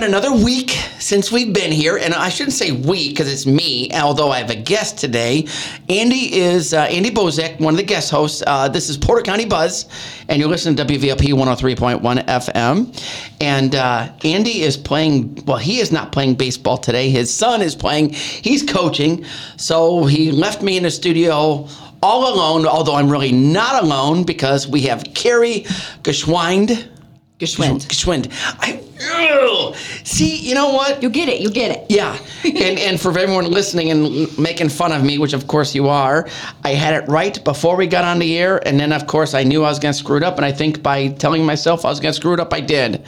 been another week since we've been here, and I shouldn't say we because it's me. Although I have a guest today, Andy is uh, Andy Bozek, one of the guest hosts. Uh, this is Porter County Buzz, and you're listening to WVLP 103.1 FM. And uh, Andy is playing. Well, he is not playing baseball today. His son is playing. He's coaching, so he left me in the studio all alone. Although I'm really not alone because we have Carrie Gschwind. Gschwind. Gschwind. I see. You know what? You'll get it. You'll get it. Yeah, and and for everyone listening and making fun of me, which of course you are, I had it right before we got on the air, and then of course I knew I was going to screw it up, and I think by telling myself I was going to screw it up, I did.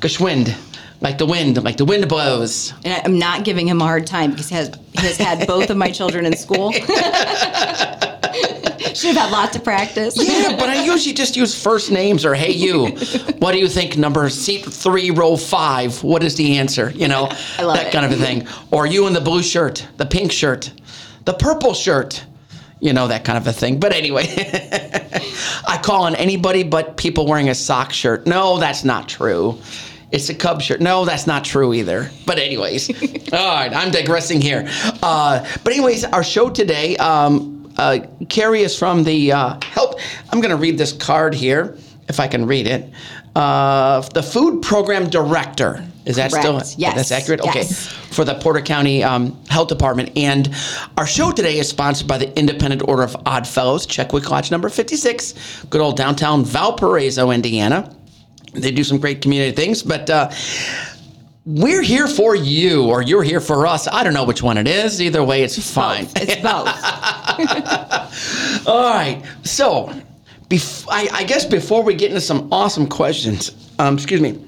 Gschwind, like the wind, like the wind blows. And I'm not giving him a hard time because he has, he has had both of my children in school. Should have had lots of practice. Yeah, but I usually just use first names or hey you. What do you think? Number seat three, row five. What is the answer? You know, I love that it. kind of a thing. Or you in the blue shirt, the pink shirt, the purple shirt. You know that kind of a thing. But anyway, I call on anybody but people wearing a sock shirt. No, that's not true. It's a Cub shirt. No, that's not true either. But anyways, all right, I'm digressing here. Uh, but anyways, our show today. Um, uh, Carrie is from the uh, help. I'm going to read this card here, if I can read it. Uh, the food program director. Is that still Correct. Yes. that's accurate? Okay, Yes. for the Porter County um, Health Department. And our show today is sponsored by the Independent Order of Odd Fellows, Checkwick Lodge number 56, good old downtown Valparaiso, Indiana. They do some great community things, but uh, we're here for you, or you're here for us. I don't know which one it is. Either way, it's fine. Both. It's both. All right. So, bef- I, I guess before we get into some awesome questions, um, excuse me,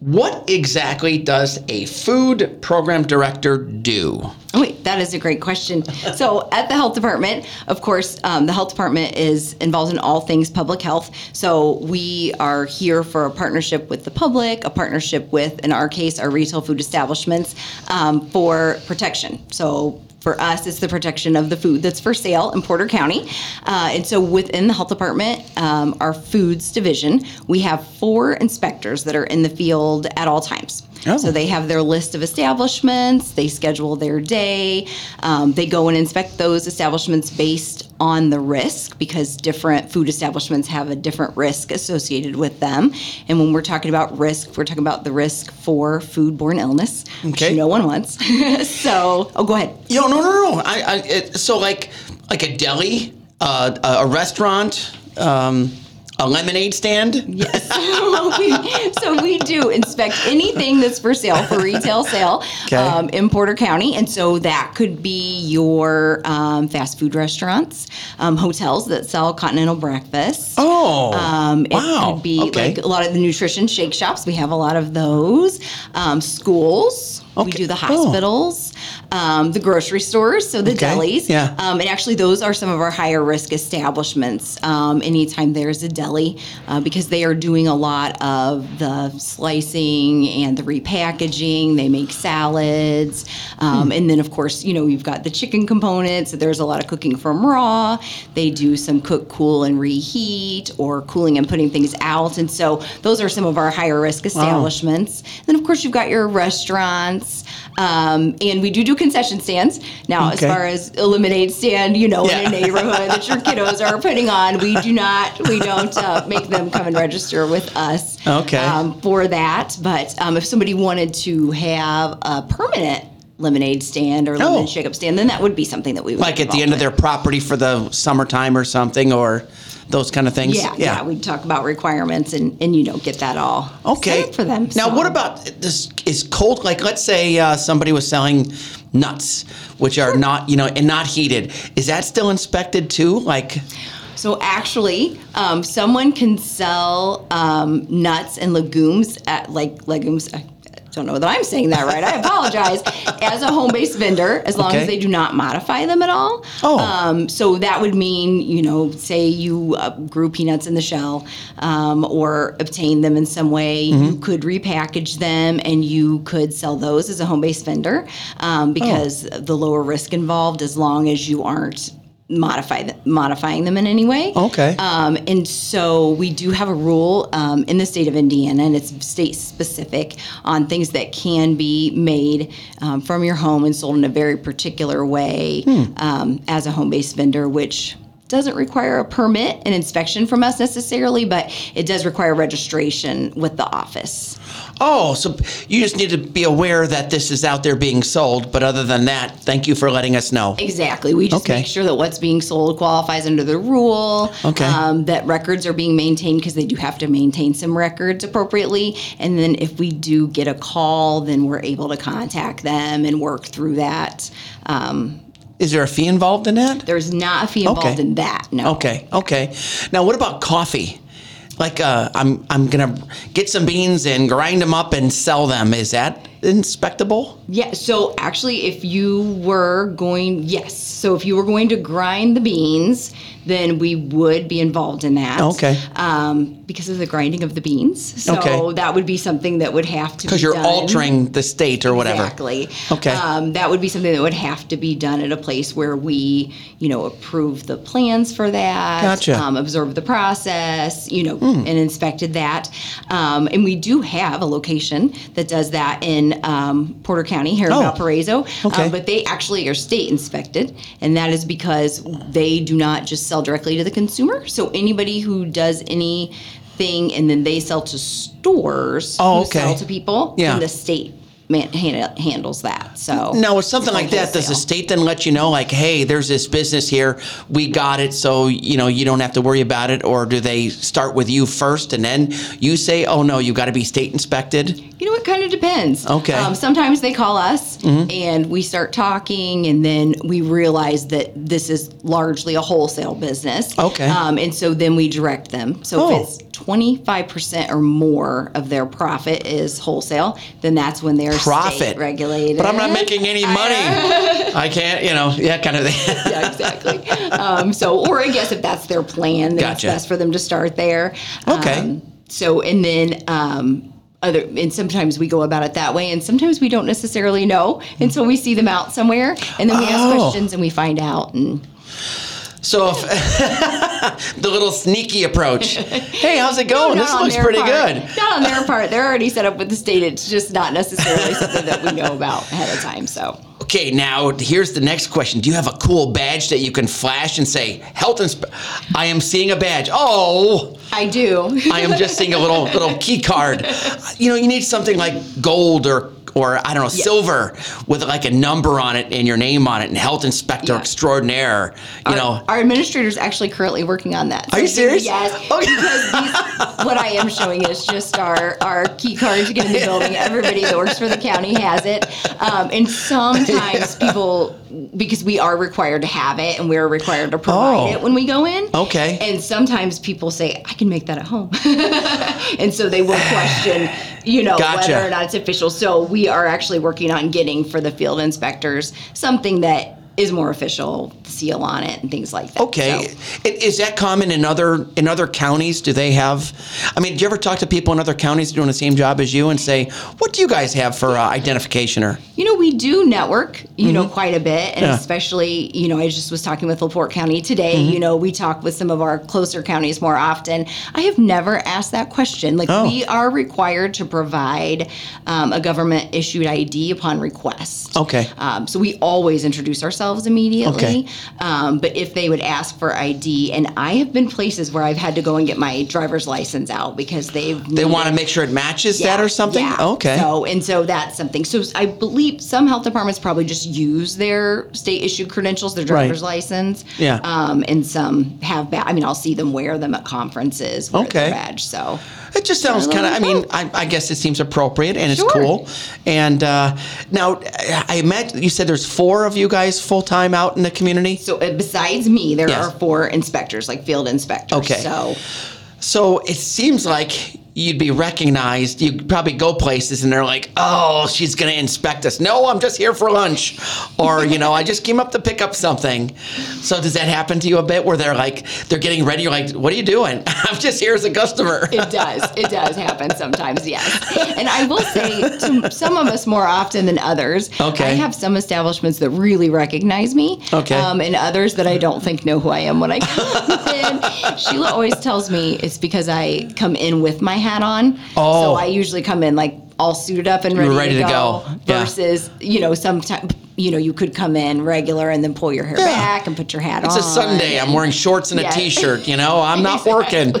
what exactly does a food program director do? Oh, wait, that is a great question. So, at the health department, of course, um, the health department is involved in all things public health. So, we are here for a partnership with the public, a partnership with, in our case, our retail food establishments um, for protection. So, for us, it's the protection of the food that's for sale in Porter County. Uh, and so within the health department, um, our foods division, we have four inspectors that are in the field at all times. Oh. So they have their list of establishments, they schedule their day, um, they go and inspect those establishments based on the risk because different food establishments have a different risk associated with them. And when we're talking about risk, we're talking about the risk for foodborne illness, Okay. which no one wants. so, oh, go ahead. Yo, no, no, no. I, I it, so like like a deli, uh, a a restaurant, um, a lemonade stand. Yes. we, so we do inspect anything that's for sale for retail sale Okay. um, in Porter County, and so that could be your um, fast food restaurants, um, hotels that sell continental breakfast. Oh, Um, it wow. could be Okay. like a lot of the nutrition shake shops. We have a lot of those. Um, schools. We do the Oh. Um, the grocery stores, so the Okay. delis. Yeah. Um, and actually, those are some of our higher risk establishments. Um, anytime there's a deli, uh, because they are doing a lot of the slicing and the repackaging. They make salads, um, Hmm. and then of course, you know, you've got the chicken components. There's a lot of cooking from raw. They do some cook, cool, and reheat, or cooling and putting things out. And so, those are some of our higher risk establishments. Then, of course, you've got your restaurants, um, and we do do concession stands. Now, Okay. as far as a lemonade stand, you know, Yeah. in a neighborhood that your kiddos are putting on, we do not, we don't uh, make them come and register with us. Okay. Um, for that, but um, if somebody wanted to have a permanent lemonade stand or lemon Oh. shake-up stand, then that would be something that we would like at the end of their property for the summertime or something, or those kind of things. with. yeah, yeah, we'd talk about requirements and and you know get that all Okay. set up for them. Now, So- what about this? Is cold like let's say uh, somebody was selling nuts, which are not you know and not heated. Is that still inspected too? Like, So actually, um, someone can sell um, nuts and legumes at like legumes. Don't know that I'm saying that right. I apologize. as a home-based vendor, as long Okay. as they do not modify them at all. Oh. Um, so that would mean, you know, say you uh, grew peanuts in the shell um, or obtained them in some way, you Mm-hmm. could repackage them and you could sell those as a home-based vendor um, because Oh. the lower risk involved, as long as you aren't modify th- modifying them in any way. Okay. Um, and so we do have a rule um, in the state of Indiana, and it's state specific on things that can be made um, from your home and sold in a very particular way um, as a home based vendor, which doesn't require a permit and inspection from us necessarily, but it does require registration with the office. Oh, so you just need to be aware that this is out there being sold. But other than that, thank you for letting us know. Exactly. We just Okay. make sure that what's being sold qualifies under the rule. Okay. Um, that records are being maintained because they do have to maintain some records appropriately. And then if we do get a call, then we're able to contact them and work through that. Um, Is there a fee involved in that? there's not a fee involved Okay. in that. No. Okay, okay. Now, what about coffee? Like, uh, I'm I'm gonna get some beans and grind them up and sell them. Is that inspectable? Yeah. So actually, if you were going, yes. So if you were going to grind the beans, then we would be involved in that. Okay. Um, because of the grinding of the beans. So Okay. that would be something that would have to be Because you're done. altering the state or whatever. Exactly. Okay. Um, that would be something that would have to be done at a place where we, you know, approve the plans for that. Gotcha. Um, observe the process, you know, and inspected that. Um, and we do have a location that does that in um, Porter County here in Oh. Valparaiso. Okay. Um, but they actually are state inspected, and that is because they do not just sell directly to the consumer. So anybody who does anything and then they sell to stores Oh, who okay. sell to people, Yeah. then the state man, han- handles that. So Now, with something like that, does the state then let you know, like, hey, there's this business here, we got it, so you know you don't have to worry about it, or do they start with you first and then you say, oh no, you've got to be state inspected? You know, it kind of depends. Okay. Mm-hmm. Um, sometimes they call us and we start talking, and then we realize that this is largely a wholesale business. Okay. Um, and so then we direct them. So Oh. if it's 25% or more of their profit is wholesale, then that's when they're Profit. regulated. But I'm not making any money. I can't, you know, yeah, kind of thing. yeah, exactly. Um, so, or I guess if that's their plan, then Gotcha. it's best for them to start there. Okay. Um, so, and then um, other, and sometimes we go about it that way, and sometimes we don't necessarily know until we see them out somewhere, and then we Oh. ask questions and we find out. And So if the little sneaky approach, hey, how's it going? Not this looks pretty part. good. Not on their part. They're already set up with the state. It's just not necessarily something that we know about ahead of time. So. Okay, now here's the next question. Do you have a cool badge that you can flash and say, health inspe- I am seeing a badge. Oh, I do. I am just seeing a little little key card. You know, you need something like gold or or I don't know, silver with like a number on it and your name on it and health inspector Yeah. extraordinaire. You our, know. our administrator is actually currently working on that. Are you serious? Yes. Okay. Because these, what I am showing is just our, our key card to get in the building. Everybody that works for the county has it. Um, and sometimes people, because we are required to have it and we're required to provide Oh. it when we go in. Okay. And sometimes people say, I can make that at home. and so they will question, you know, Gotcha. whether or not it's official. So we are actually working on getting for the field inspectors something that is more official, seal on it and things like that. Okay, So- is that common in other in other counties? Do they have? I mean, do you ever talk to people in other counties doing the same job as you and say, "What do you guys have for uh, identification?" Or You know, we do network, you know, quite a bit. And Mm-hmm. Yeah. especially, you know, I just was talking with LaPorte County today. Mm-hmm. You know, we talk with some of our closer counties more often. I have never asked that question. Like, Oh. we are required to provide um, a government issued ID upon request. Okay. Um, so we always introduce ourselves immediately. Okay. Um, but if they would ask for ID, and I have been places where I've had to go and get my driver's license out because they've they want to make sure it matches that or something? yeah. Okay. So and so that's something. So I believe some health departments probably just use their state issued credentials, their driver's license. Yeah. Um, and some have. Ba- I mean, I'll see them wear them at conferences. Okay. Badge. So. It just sounds kind of. I mean, I, I guess it seems appropriate and it's cool. And uh, now, I imagine you said there's four of you guys full time out in the community. So uh, besides me, there Yes. are four inspectors, like field inspectors. Okay. So So it seems like you'd be recognized. You'd probably go places and they're like, "Oh, she's going to inspect us." No, I'm just here for lunch, or you know, I just came up to pick up something. So does that happen to you a bit, where they're like, they're getting ready? You're like, "What are you doing?" I'm just here as a customer. It does. It does happen sometimes, yes. And I will say to some of us more often than others. Okay. I have some establishments that really recognize me. Okay. Um, and others that I don't think know who I am when I come in. Sheila always tells me it's because I come in with my hat on. Oh. So I usually come in like all suited up and ready, ready to, to go. go. Yeah. Versus, you know, sometimes you know, you could come in regular and then pull your hair Yeah. back and put your hat It's on. It's a Sunday. I'm wearing shorts and a Yeah. shirt You know, I'm not working.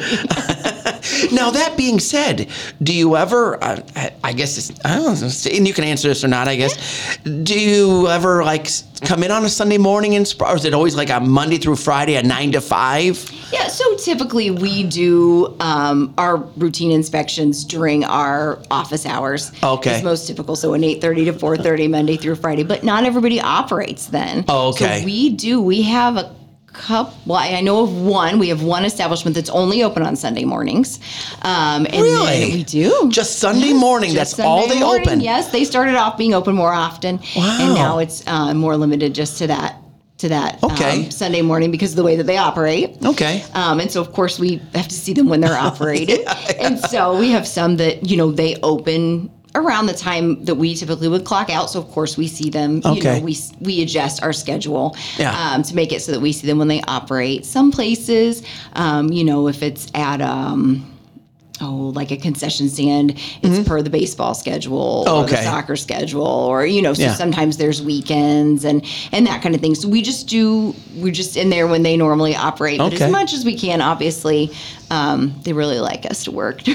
Now that being said, do you ever? Uh, I- I guess it's. I don't know, and you can answer this or not. I guess. Do you ever like come in on a Sunday morning and, or is it always like a Monday through Friday, a nine to five? Yeah, so typically we do um, our routine inspections during our office hours. Okay. It's most typical, so an 8.30 to 4.30 Monday through Friday, but not everybody operates then. Oh, okay. So we do, we have a couple, well, I I know of one, we have one establishment that's only open on Sunday mornings. Um, and Really? we do. Just Sunday morning. Just That's all they morning, open. Yes, they started off being open more often, Wow. and now it's uh, more limited just to that to that Okay. um, Sunday morning because of the way that they operate. Okay. Um, and so, of course, we have to see them when they're operating. And so we have some that, you know, they open around the time that we typically would clock out. So, of course, we see them, you Okay. know, we, we adjust our schedule Yeah. um, to make it so that we see them when they operate. Some places, um, you know, if it's at, um, Oh, like a concession stand, it's per the baseball schedule or the Mm-hmm. Okay. soccer schedule, or you know, so Yeah. sometimes there's weekends and and that kind of thing. So we just do we're just in there when they normally operate, but as much as we can, obviously, um, they really like us to work.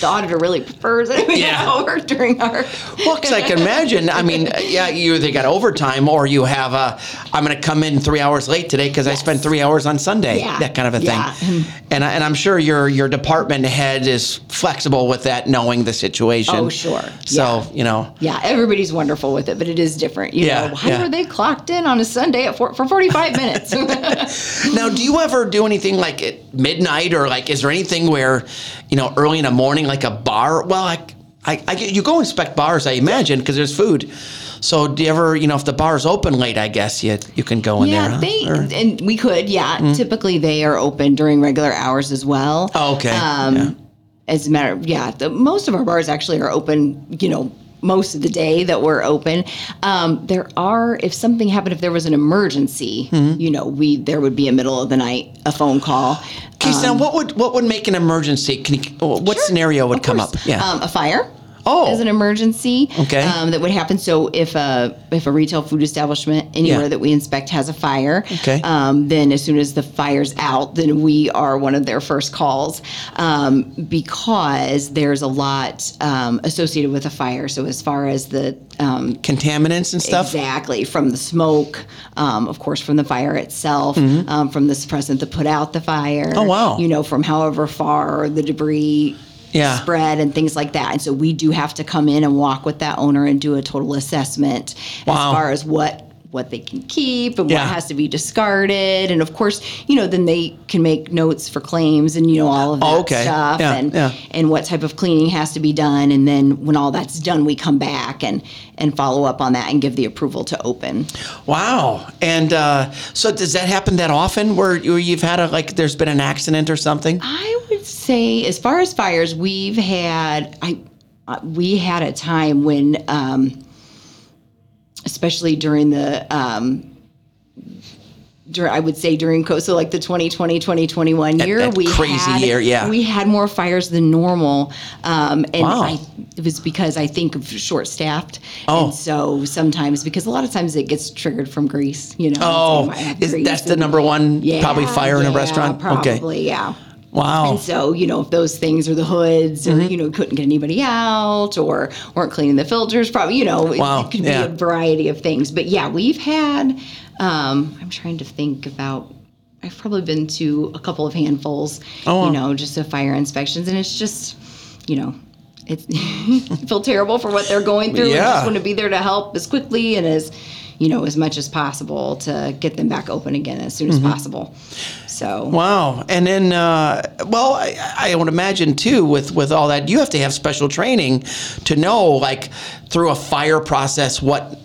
the auditor really prefers it. We Yeah. during our. Well, because I can imagine. I mean, yeah, you either got overtime or you have a. I'm going to come in three hours late today because I spent three hours on Sunday. Yeah. That kind of a thing. Yeah. And I, and I'm sure your your department head is flexible with that, knowing the situation. Oh, sure. So Yeah. you know. Yeah, everybody's wonderful with it, but it is different. You Yeah, know, why yeah. were they clocked in on a Sunday at four, for 45 minutes? Now, do you ever do anything like at midnight or like is there anything where, you know, early in the morning, like a bar? Well, like I, I get- you go inspect bars, I imagine, because there's food. So do you ever, you know, if the bar's open late, I guess you you can go in Yeah, there. huh? they Or- and we could. Yeah, typically they are open during regular hours as well. Oh, okay. Um, Yeah. As a matter, of, yeah, the, most of our bars actually are open. You know, most of the day that we're open. Um, there are, if something happened, if there was an emergency, Mm-hmm. you know, we there would be a middle of the night a phone call. Okay, so what would what would make an emergency? Can you, what scenario would come course. up? Yeah. Um, a fire. Oh. As an emergency. Okay. Um, that would happen. So if a if a retail food establishment anywhere Yeah. that we inspect has a fire, Okay. um, then as soon as the fire's out, then we are one of their first calls um, because there's a lot um, associated with a fire. So as far as the um, Contaminants and stuff. Exactly, from the smoke, um, of course, from the fire itself, um, from the suppressant that put out the fire. Mm-hmm. Oh, wow. You know, from however far the debris Yeah. spread and things like that. And so we do have to come in and walk with that owner and do a total assessment Wow. as far as what what they can keep and Yeah. what has to be discarded and of course you know then they can make notes for claims and you know all of that Oh, okay. stuff Yeah, and yeah. and what type of cleaning has to be done and then when all that's done we come back and and follow up on that and give the approval to open Wow. And uh, so does that happen that often where you- you've had a like there's been an accident or something? i would say as far as fires we've had i uh, we had a time when um especially during the um during, I would say during COVID, so like the 2020, 2021 year, that we crazy had, year, yeah. we had more fires than normal. Um, and Wow. I, it was because I think of short staffed. Oh. And so sometimes, because a lot of times it gets triggered from grease, you know. Oh, have is, that's the number one probably fire in a restaurant? Probably, Okay. yeah. Wow. And so, you know, if those things are the hoods or, Mm-hmm. you know, couldn't get anybody out or weren't cleaning the filters, probably, you know, it- Wow, it, could yeah. be a variety of things. But yeah, we've had, um, I'm trying to think about, I've probably been to a couple of handfuls, Oh, you know, just of fire inspections. And it's just, you know, it's, I feel terrible for what they're going through. I Yeah. just want to be there to help as quickly and as, you know, as much as possible to get them back open again as soon as Mm-hmm. possible. So Wow. And then, uh, well, I, I would imagine too, with, with all that, you have to have special training to know, like, through a fire process, what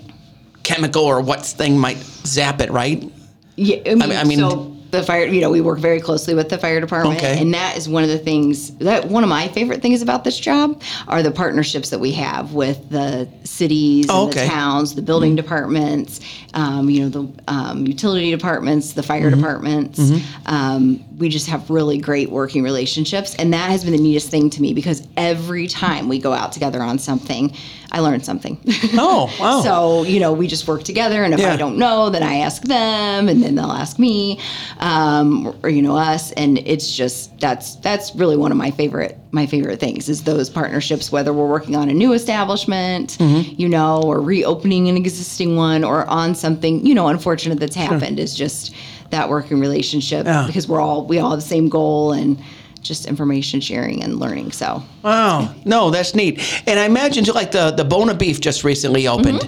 chemical or what thing might zap it, right? Yeah, I mean, I mean- so the fire, you know, we work very closely with the fire department, Okay. and that is one of the things that one of my favorite things about this job are the partnerships that we have with the cities Oh, and okay. the towns, the building departments, um, you know, the um, utility departments, the fire Mm-hmm. departments. Um, we just have really great working relationships, and that has been the neatest thing to me because every time we go out together on something, I learn something. Oh, wow. So, you know, we just work together, and if Yeah. I don't know, then I ask them, and then they'll ask me, um, or you know, us, and it's just that's that's really one of my favorite my favorite things is those partnerships. Whether we're working on a new establishment, Mm-hmm. you know, or reopening an existing one, or on something you know unfortunate that's happened, is just that working relationship Yeah. because we're all we all have the same goal and just information sharing and learning. So Wow. No, that's neat. And I imagine too, like the the Buona Beef just recently opened.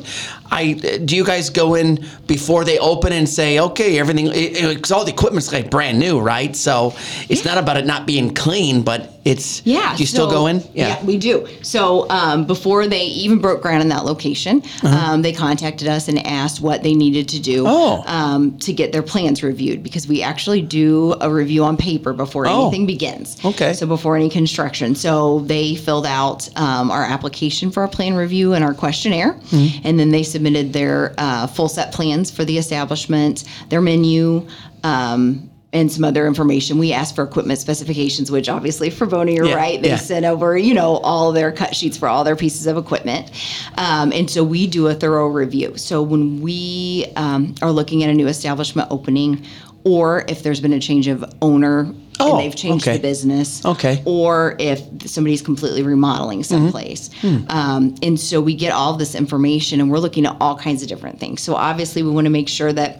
I do you guys go in before they open and say, okay, everything because all the equipment's like brand new, right? So it's not about it not being clean, but it's Yeah. Do you still so- go in? Yeah, we do. So um, before they even broke ground in that location, um, they contacted us and asked what they needed to do Uh-huh. Oh. um, to get their plans reviewed because we actually do a review on paper before Oh. anything begins. Okay. So before any construction. So they filled out um, our application for our plan review and our questionnaire, Mm-hmm. and then they submitted their uh, full set plans for the establishment, their menu. Um, and some other information. We asked for equipment specifications, which obviously for Buona, you're Yeah, right. They yeah. sent over, you know, all their cut sheets for all their pieces of equipment. Um, and so we do a thorough review. So when we um, are looking at a new establishment opening, or if there's been a change of owner Oh, and they've changed okay. the business, Okay. Mm-hmm. or if somebody's completely remodeling someplace. Hmm. Um, and so we get all this information and we're looking at all kinds of different things. So obviously, we want to make sure that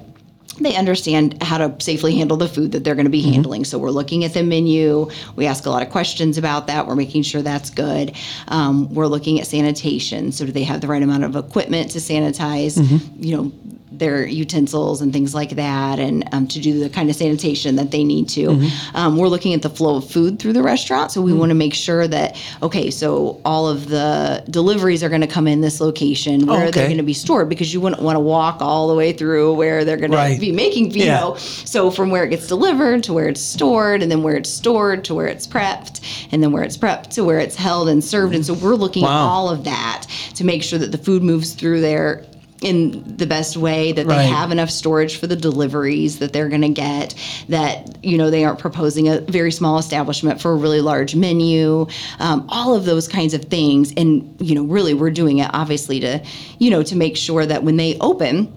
they understand how to safely handle the food that they're going to be Mm-hmm. handling. So we're looking at the menu. We ask a lot of questions about that. We're making sure that's good. Um, we're looking at sanitation. So do they have the right amount of equipment to sanitize? Mm-hmm. You know their utensils and things like that, and um, to do the kind of sanitation that they need to. Mm-hmm. Um, we're looking at the flow of food through the restaurant, so we want to make sure that okay, so all of the deliveries are going to come in this location where okay. they're going to be stored because you wouldn't want to walk all the way through where they're going Right. to be making you Yeah. so from where it gets delivered to where it's stored and then where it's stored to where it's prepped and then where it's prepped to where it's held and served and so we're looking at all of that to make sure that the food moves through there in the best way that they Right. have enough storage for the deliveries that they're going to get that you know they aren't proposing a very small establishment for a really large menu um, all of those kinds of things and you know really we're doing it obviously to you know to make sure that when they open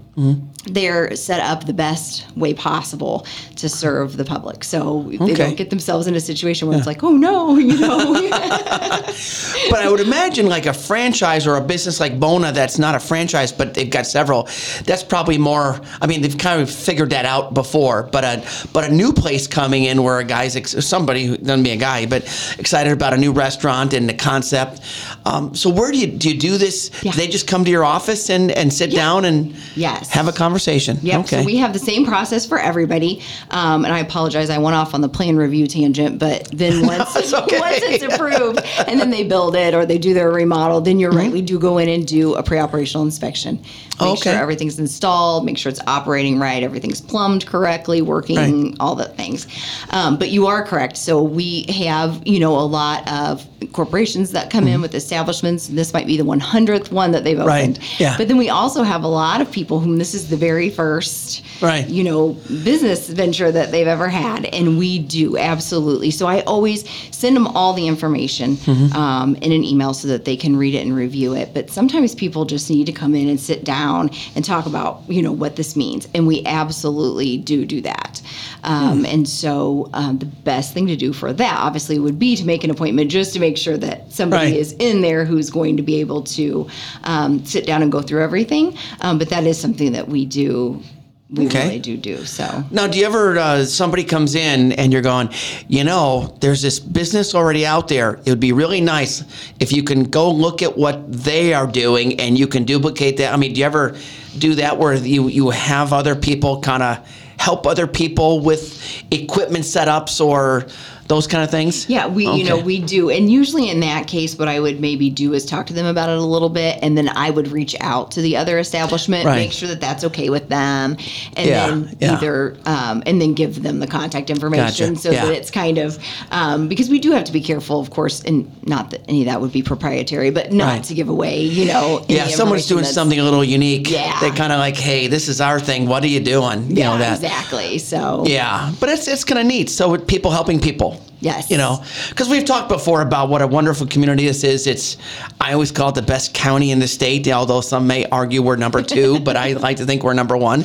they're set up the best way possible to serve the public. So they Okay. don't get themselves in a situation where it's like, oh no, you know. But I would imagine like a franchise or a business like Buona that's not a franchise, but they've got several. That's probably more. I mean, they've kind of figured that out before. But a but a new place coming in where a guy's ex- somebody who doesn't be a guy, but excited about a new restaurant and the concept. Um, so where do you do you do this? Yeah. Do they just come to your office and and sit down and Yes. have a conversation? Yep. Okay. So we have the same process for everybody. Um, and I apologize, I went off on the plan review tangent, but then once, it's okay. once it's approved and then they build it or they do their remodel, then you're right. We do go in and do a pre-operational inspection. Make Okay. sure everything's installed, make sure it's operating right, everything's plumbed correctly, working, Right. all the things. Um, but you are correct. So we have, you know, a lot of corporations that come in with establishments. This might be the 100th one that they've Mm-hmm. Right. opened. Yeah. But then we also have a lot of people whom this is the very first, Right. you know, business venture that they've ever had, and we do absolutely. So I always send them all the information Mm-hmm. um, in an email so that they can read it and review it. But sometimes people just need to come in and sit down and talk about, you know, what this means, and we absolutely do do that. Um, Hmm. And so um, the best thing to do for that, obviously, would be to make an appointment just to make sure that somebody Right. is in there who's going to be able to um, sit down and go through everything. Um, but that is something that we do. We Okay. really do do so. Now, do you ever uh, somebody comes in and you're going, you know, there's this business already out there. It would be really nice if you can go look at what they are doing and you can duplicate that. I mean, do you ever do that where you you have other people kind of help other people with equipment setups or those kind of things? Yeah, we you know we do, and usually in that case, what I would maybe do is talk to them about it a little bit, and then I would reach out to the other establishment, Right. make sure that that's okay with them, and Yeah, then yeah. either um, and then give them the contact information Gotcha, so yeah. that it's kind of um, because we do have to be careful, of course, and not that any of that would be proprietary, but not Right. to give away, you know. Yeah, someone's doing something a little unique. Yeah. They kind of like, hey, this is our thing. What are you doing? You Yeah, know that. exactly. So Yeah, but it's it's kind of neat. So with people helping people. Yes. You know, because we've talked before about what a wonderful community this is. It's I always call it the best county in the state, although some may argue we're number two, but I like to think we're number one.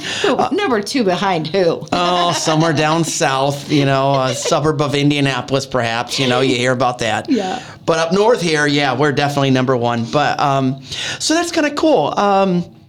number two behind who? Oh, somewhere down south, you know, a suburb of Indianapolis, perhaps. You know, you hear about that. Yeah. But up north here, yeah, we're definitely number one. But um, so that's kind of cool. Um,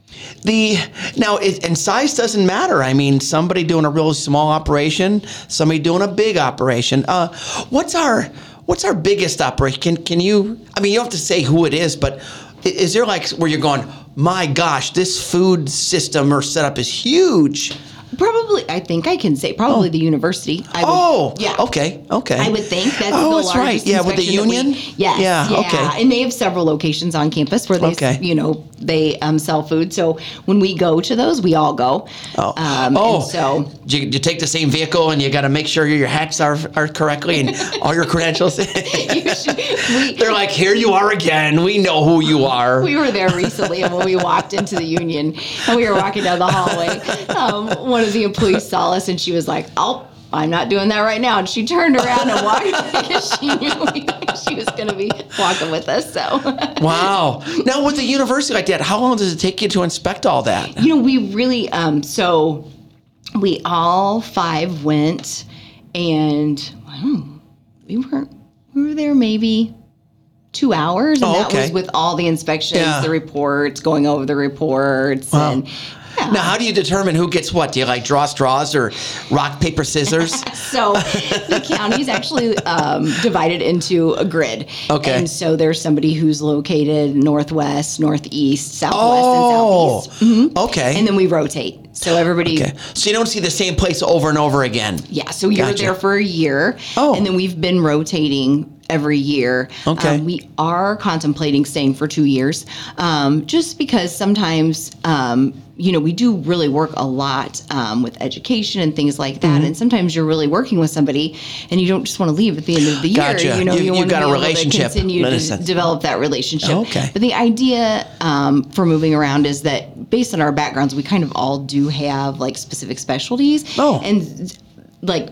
the now it, and size doesn't matter. I mean, somebody doing a real small operation, somebody doing a big operation. Uh, what's our what's our biggest operation? Can can you? I mean, you don't have to say who it is, but is there like where you're going? My gosh, this food system or setup is huge. Probably, I think I can say probably the university. I would, Oh, yeah. Okay, okay. I would think that's Oh, the that's right. Yeah, with the that we- union? yes, Yeah, yeah, okay. and they have several locations on campus where they, Okay. you know, they um, sell food. So when we go to those, we all go. Oh, um, oh. and so you, you take the same vehicle and you got to make sure your hats are, are correctly and all your credentials. you should, we, They're like, here you are again. We know who you are. we were there recently, and when we walked into the union, and we were walking down the hallway, um, one of the employees saw us, and she was like, "Oh." I'm not doing that right now. And she turned around and walked because she knew we, she was going to be walking with us. So, wow. Now, with the university like that, how long does it take you to inspect all that? you know, we really, um, so we all five went and know, we weren't, we were there maybe two hours. And Oh, that was with all the inspections, Yeah. the reports, going over the reports. And Now, how do you determine who gets what? Do you like draw straws or rock, paper, scissors? so the county is actually um, divided into a grid. Okay. And so there's somebody who's located northwest, northeast, southwest, oh, and southeast. okay. And then we rotate. So everybody okay. So you don't see the same place over and over again. Yeah, so you're Gotcha. there for a year. Oh. And then we've been rotating every year. Okay. Um, we are contemplating staying for two years um, just because sometimes, um, you know, we do really work a lot um, with education and things like that. Mm-hmm. And sometimes you're really working with somebody and you don't just want to leave at the end of the year. Gotcha. You know, You- you, to got a relationship to continue to develop that relationship. Okay. But the idea um, for moving around is that based on our backgrounds, we kind of all do have like specific specialties. Oh. And like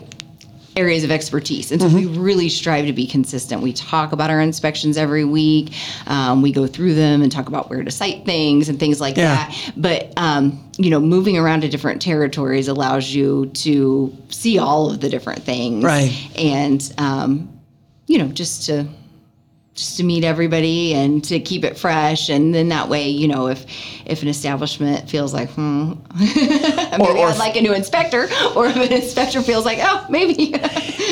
areas of expertise. And so we really strive to be consistent. We talk about our inspections every week. Um, we go through them and talk about where to cite things and things like Yeah. that. But, um, you know, moving around to different territories allows you to see all of the different things. Right. And, um, you know, just to just to meet everybody and to keep it fresh. And then that way you know if if an establishment feels like hmm maybe or I'd if- like a new inspector. Or if an inspector feels like oh maybe.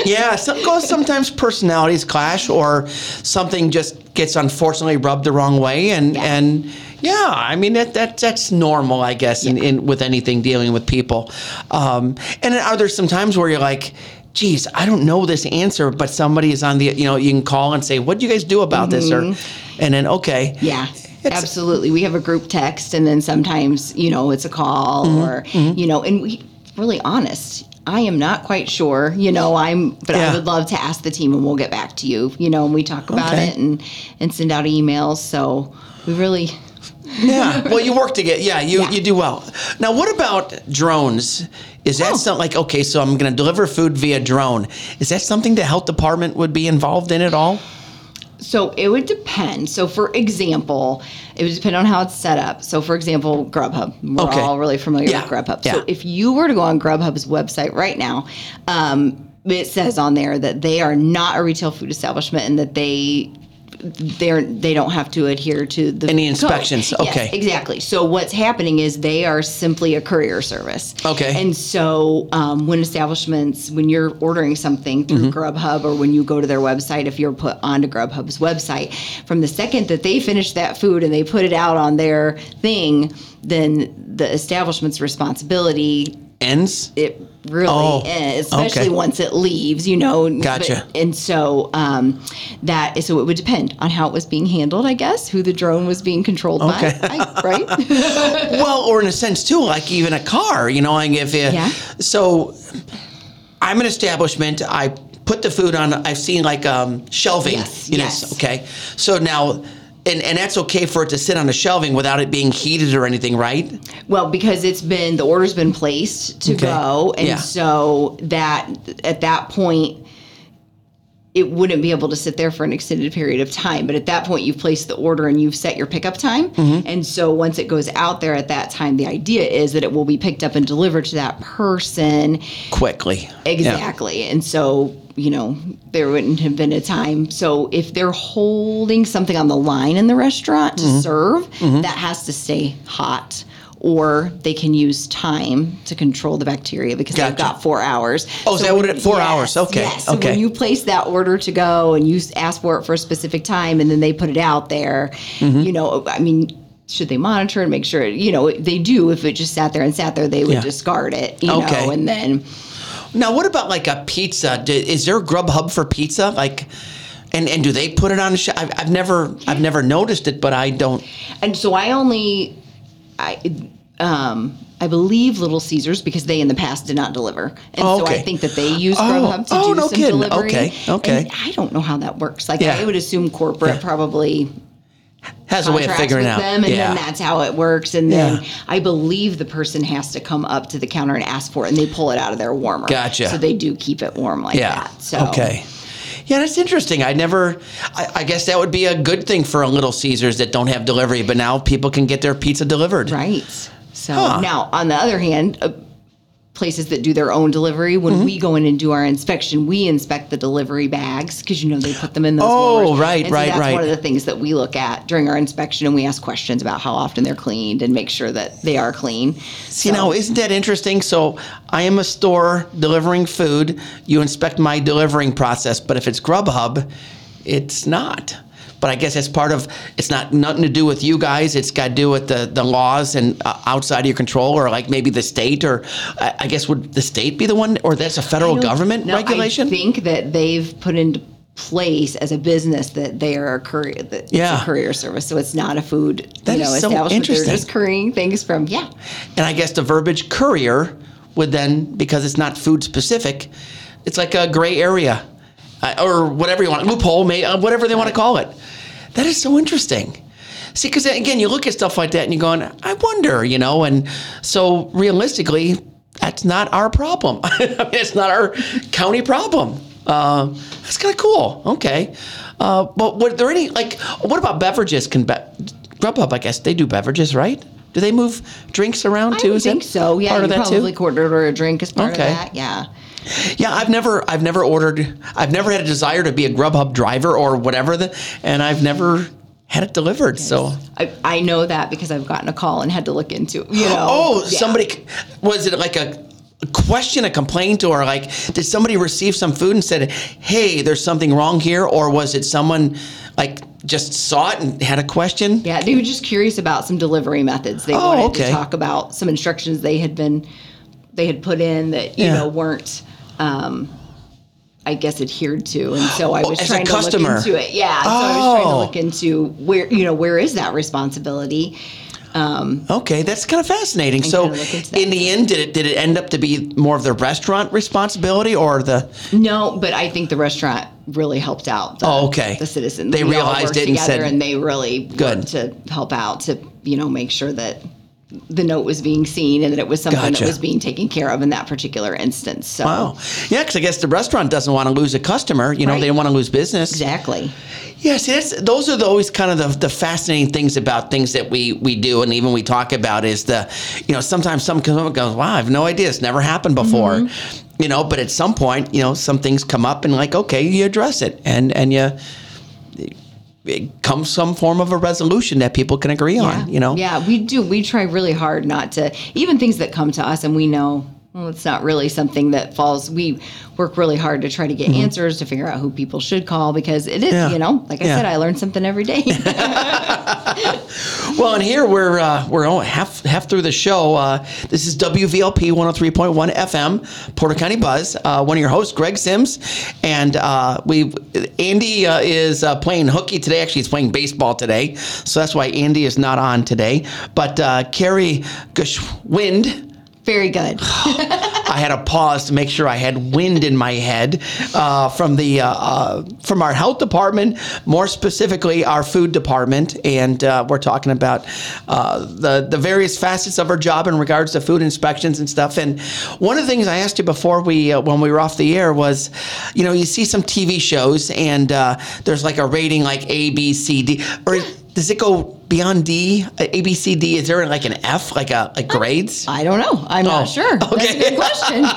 Yeah, some, sometimes personalities clash or something just gets unfortunately rubbed the wrong way, and Yeah. and yeah, I mean that, that that's normal, I guess, in, in with anything dealing with people. Um, and are there some times where you're like, geez, I don't know this answer, but somebody is on the, you know, you can call and say, what do you guys do about this, or, and then okay, Mm-hmm. yeah It's- absolutely we have a group text and then sometimes you know it's a call Mm-hmm. or you know and we really honest I am not quite sure, you know. I'm, but Yeah. I would love to ask the team, and we'll get back to you, you know. And we talk about Okay. it and and send out emails. So we really, yeah. Well, you work together. Yeah, you, Yeah. you do well. Now, what about drones? Is that Oh. something like okay? So I'm going to deliver food via drone. Is that something the health department would be involved in at all? So it would depend. So for example, it would depend on how it's set up. So for example, Grubhub. We're Okay. all really familiar Yeah. with Grubhub. Yeah. So if you were to go on Grubhub's website right now, um, it says on there that they are not a retail food establishment and that they they're they don't have to adhere to the Any code. inspections. Yes, Okay. exactly. So what's happening is they are simply a courier service. Okay. And so um, when establishments, when you're ordering something through Mm-hmm. Grubhub or when you go to their website, if you're put onto Grubhub's website, from the second that they finish that food and they put it out on their thing, then the establishment's responsibility ends. it really Oh, is, especially okay. once it leaves, you know. Gotcha. But- and so um, that so it would depend on how it was being handled, I guess, who the drone was being controlled Okay. by, I- right? well, or in a sense too, like even a car, you know, like if you, Yeah. so I'm an establishment. I put the food on. I've seen like um, shelving. Yes, you know, yes. Okay. So now, and and that's okay for it to sit on the shelving without it being heated or anything, right? well, because it's been the order's been placed to Okay. go, and Yeah. so that at that point. It wouldn't be able to sit there for an extended period of time, but at that point, you've placed the order and you've set your pickup time. Mm-hmm. And so, once it goes out there at that time, the idea is that it will be picked up and delivered to that person Quickly. Yeah. Exactly. And so, you know, there wouldn't have been a time. So if they're holding something on the line in the restaurant to Mm-hmm. serve, that has to stay hot. Or they can use time to control the bacteria because they've got four hours. Oh, is that what it- four hours? Okay, Yes. So okay. when you place that order to go and you ask for it for a specific time and then they put it out there, Mm-hmm. you know, I mean, should they monitor and make sure, you know, they do. If it just sat there and sat there, they would Yeah. discard it, you Okay. know, and then. Now, what about like a pizza? Do, is there a Grubhub for pizza? Like, and and do they put it on? The sh- I've, I've never I've never noticed it, but I don't. And so I only, I, um, I believe Little Caesars because they in the past did not deliver, and Oh, so I think that they use Oh, Grubhub to oh, do no some kidding. delivery. Okay, okay. And I don't know how that works. Like Yeah. I would assume corporate Yeah. probably Has a way of figuring out. them, and yeah. then that's how it works. And then Yeah. I believe the person has to come up to the counter and ask for it, and they pull it out of their warmer. Gotcha. So they do keep it warm like yeah. that. So Okay. Yeah, that's interesting. I never. I, I guess that would be a good thing for a Little Caesars that don't have delivery, but now people can get their pizza delivered. Right. So Huh. now, on the other hand, uh, places that do their own delivery, when Mm-hmm. we go in and do our inspection, we inspect the delivery bags because you know they put them in those. Oh, warmers. right, and so right, that's right. one of the things that we look at during our inspection, and we ask questions about how often they're cleaned and make sure that they are clean. See, now, isn't that interesting? So, I am a store delivering food. You inspect my delivering process, but if it's Grubhub, it's not. But I guess that's part of. It's not nothing to do with you guys. It's got to do with the the laws and uh, outside of your control, or like maybe the state, or I, I guess would the state be the one, or that's a federal government no, regulation? I think that they've put into place as a business that they are a courier. That it's Yeah. a courier service, so it's not a food That you is know so establishment. interesting. They're just couriering things from yeah. And I guess the verbiage courier would then, because it's not food specific, it's like a gray area uh, or whatever you want, loophole, may, uh, whatever they want to call it. That is so interesting. See, because again, you look at stuff like that and you're going, I wonder, you know, and so realistically, that's not our problem. I mean, it's not our county problem. Uh, that's kind of cool. Okay. Uh, but were there any, like, what about beverages? Can be- Grubhub, I guess, they do beverages, right? Do they move drinks around I too? that think so. Yeah, part you of that probably too? order a drink as part Okay. of that. Yeah. Yeah, I've never, I've never ordered, I've never had a desire to be a Grubhub driver or whatever, the, and I've never had it delivered. So, I, I know that because I've gotten a call and had to look into, you know. oh, yeah. somebody was it like a, a question, a complaint, or like did somebody receive some food and said, "Hey, there's something wrong here," or was it someone like just saw it and had a question? Yeah, they were just curious about some delivery methods. They Oh, wanted okay. to talk about some instructions they had been, they had put in that, you Yeah. know, weren't, um, I guess adhered to. And so I Oh, was as a trying to customer. look into it. Yeah. So I was trying to Oh. look into where, you know, where is that responsibility? Um, Okay, that's kind of fascinating. So, kinda look into that. in the end, did it did it end up to be more of the restaurant responsibility or the? No, but I think the restaurant really helped out. The, Oh, okay. The citizens. They We realized it and together said- and they really Good. to help out to you know make sure that the note was being seen and that it was something Gotcha. that was being taken care of in that particular instance. So Wow. Yeah, because I guess the restaurant doesn't want to lose a customer. You know, Right. they don't want to lose business. exactly. Yeah, see, that's, those are the, always kind of the, the fascinating things about things that we, we do and even we talk about is the, you know, sometimes some comes up and goes, wow, I have no idea. It's never happened before. Mm-hmm. You know, but at some point, you know, some things come up and like, okay, you address it and, and you, it comes some form of a resolution that people can agree on, you know? Yeah, we do. We try really hard not to even things that come to us and we know. Well, it's not really something that falls. We work really hard to try to get answers to figure out who people should call because it is, Mm-hmm. Yeah. you know, like I Yeah. said, I learn something every day. Well, and here we're uh, we're only half half through the show. Uh, this is WVLP 103.1 FM, Porter County Buzz. Uh, one of your hosts, Greg Sims, and uh, we Andy uh, is uh, playing hooky today. Actually, he's playing baseball today, so that's why Andy is not on today. But uh, Carrie Gschwind. Very good. I had a pause to make sure I had wind in my head uh, from the uh, uh, from our health department, more specifically our food department, and uh, we're talking about uh, the the various facets of our job in regards to food inspections and stuff. And one of the things I asked you before we uh, when we were off the air was, you know, you see some TV shows and there's like a rating like A, B, C, D, or does it go beyond D? A, B, C, D? Is there like an F, like a like grades? I don't know. I'm Oh, not sure. That's okay. a good question.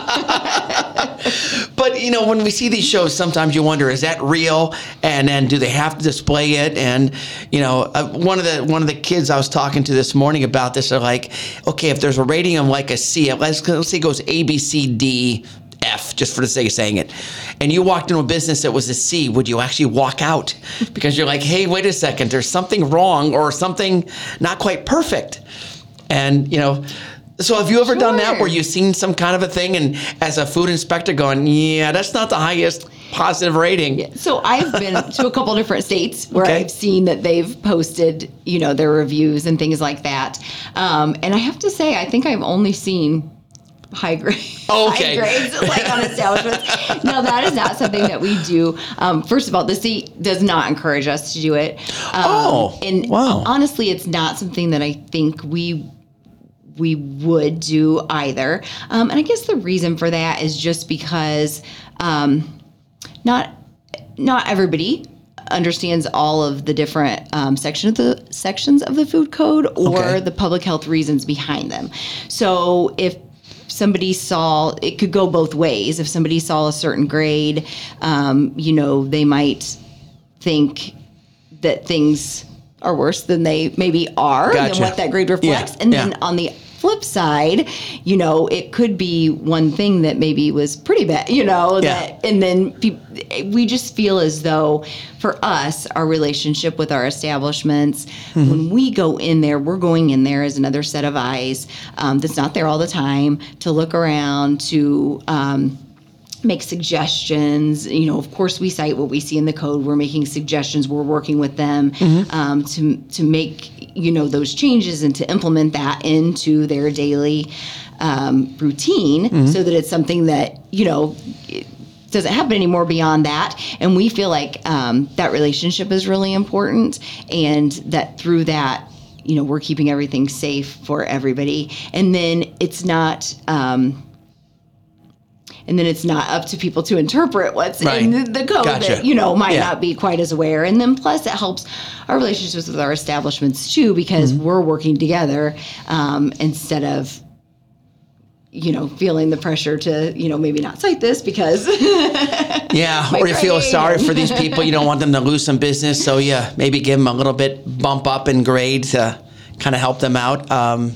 But you know, when we see these shows, sometimes you wonder, is that real? And then do they have to display it? And you know, uh, one of the one of the kids I was talking to this morning about this are like, okay, if there's a rating of like a C, let's, let's say it goes A, B, C, D. F, just for the sake of saying it, and you walked into a business that was a C, would you actually walk out? Because you're like, hey, wait a second, there's something wrong or something not quite perfect, and you know, so have you ever done that where you've seen some kind of a thing and as a food inspector going, yeah, that's not the highest positive rating. So I've been to a couple different states where Okay. I've seen that they've posted, you know, their reviews and things like that. Um, and I have to say, I think I've only seen high grade Okay. high grades like on establishments. no, that is not something that we do. Um, first of all, the state does not encourage us to do it. Um, Oh, and wow. honestly, it's not something that I think we we would do either. Um, and I guess the reason for that is just because um, not not everybody understands all of the different um, section of the sections of the food code or Okay. the public health reasons behind them. So if somebody saw it could go both ways. If somebody saw a certain grade, um, you know, they might think that things are worse than they maybe are Gotcha. than what that grade reflects. Yeah, And yeah. then on the flip side, you know, it could be one thing that maybe was pretty bad, you know, Yeah. that and then we just feel as though for us, our relationship with our establishments, Mm-hmm. when we go in there, we're going in there as another set of eyes um, that's not there all the time to look around, to um, make suggestions. You know, of course, we cite what we see in the code. We're making suggestions. We're working with them um, to to make you know those changes and to implement that into their daily um, routine, so that it's something that you know. it doesn't happen anymore beyond that and we feel like um, that relationship is really important and that through that you know we're keeping everything safe for everybody and then it's not um, and then it's not up to people to interpret what's Right. in the, the code Gotcha. that you know might Yeah. not be quite as aware and then plus it helps our relationships with our establishments too because Mm-hmm. we're working together um, instead of you know feeling the pressure to you know maybe not cite this because Yeah, or you feel sorry for these people. You don't want them to lose some business, so yeah, maybe give them a little bit bump up in grade to kind of help them out. Um,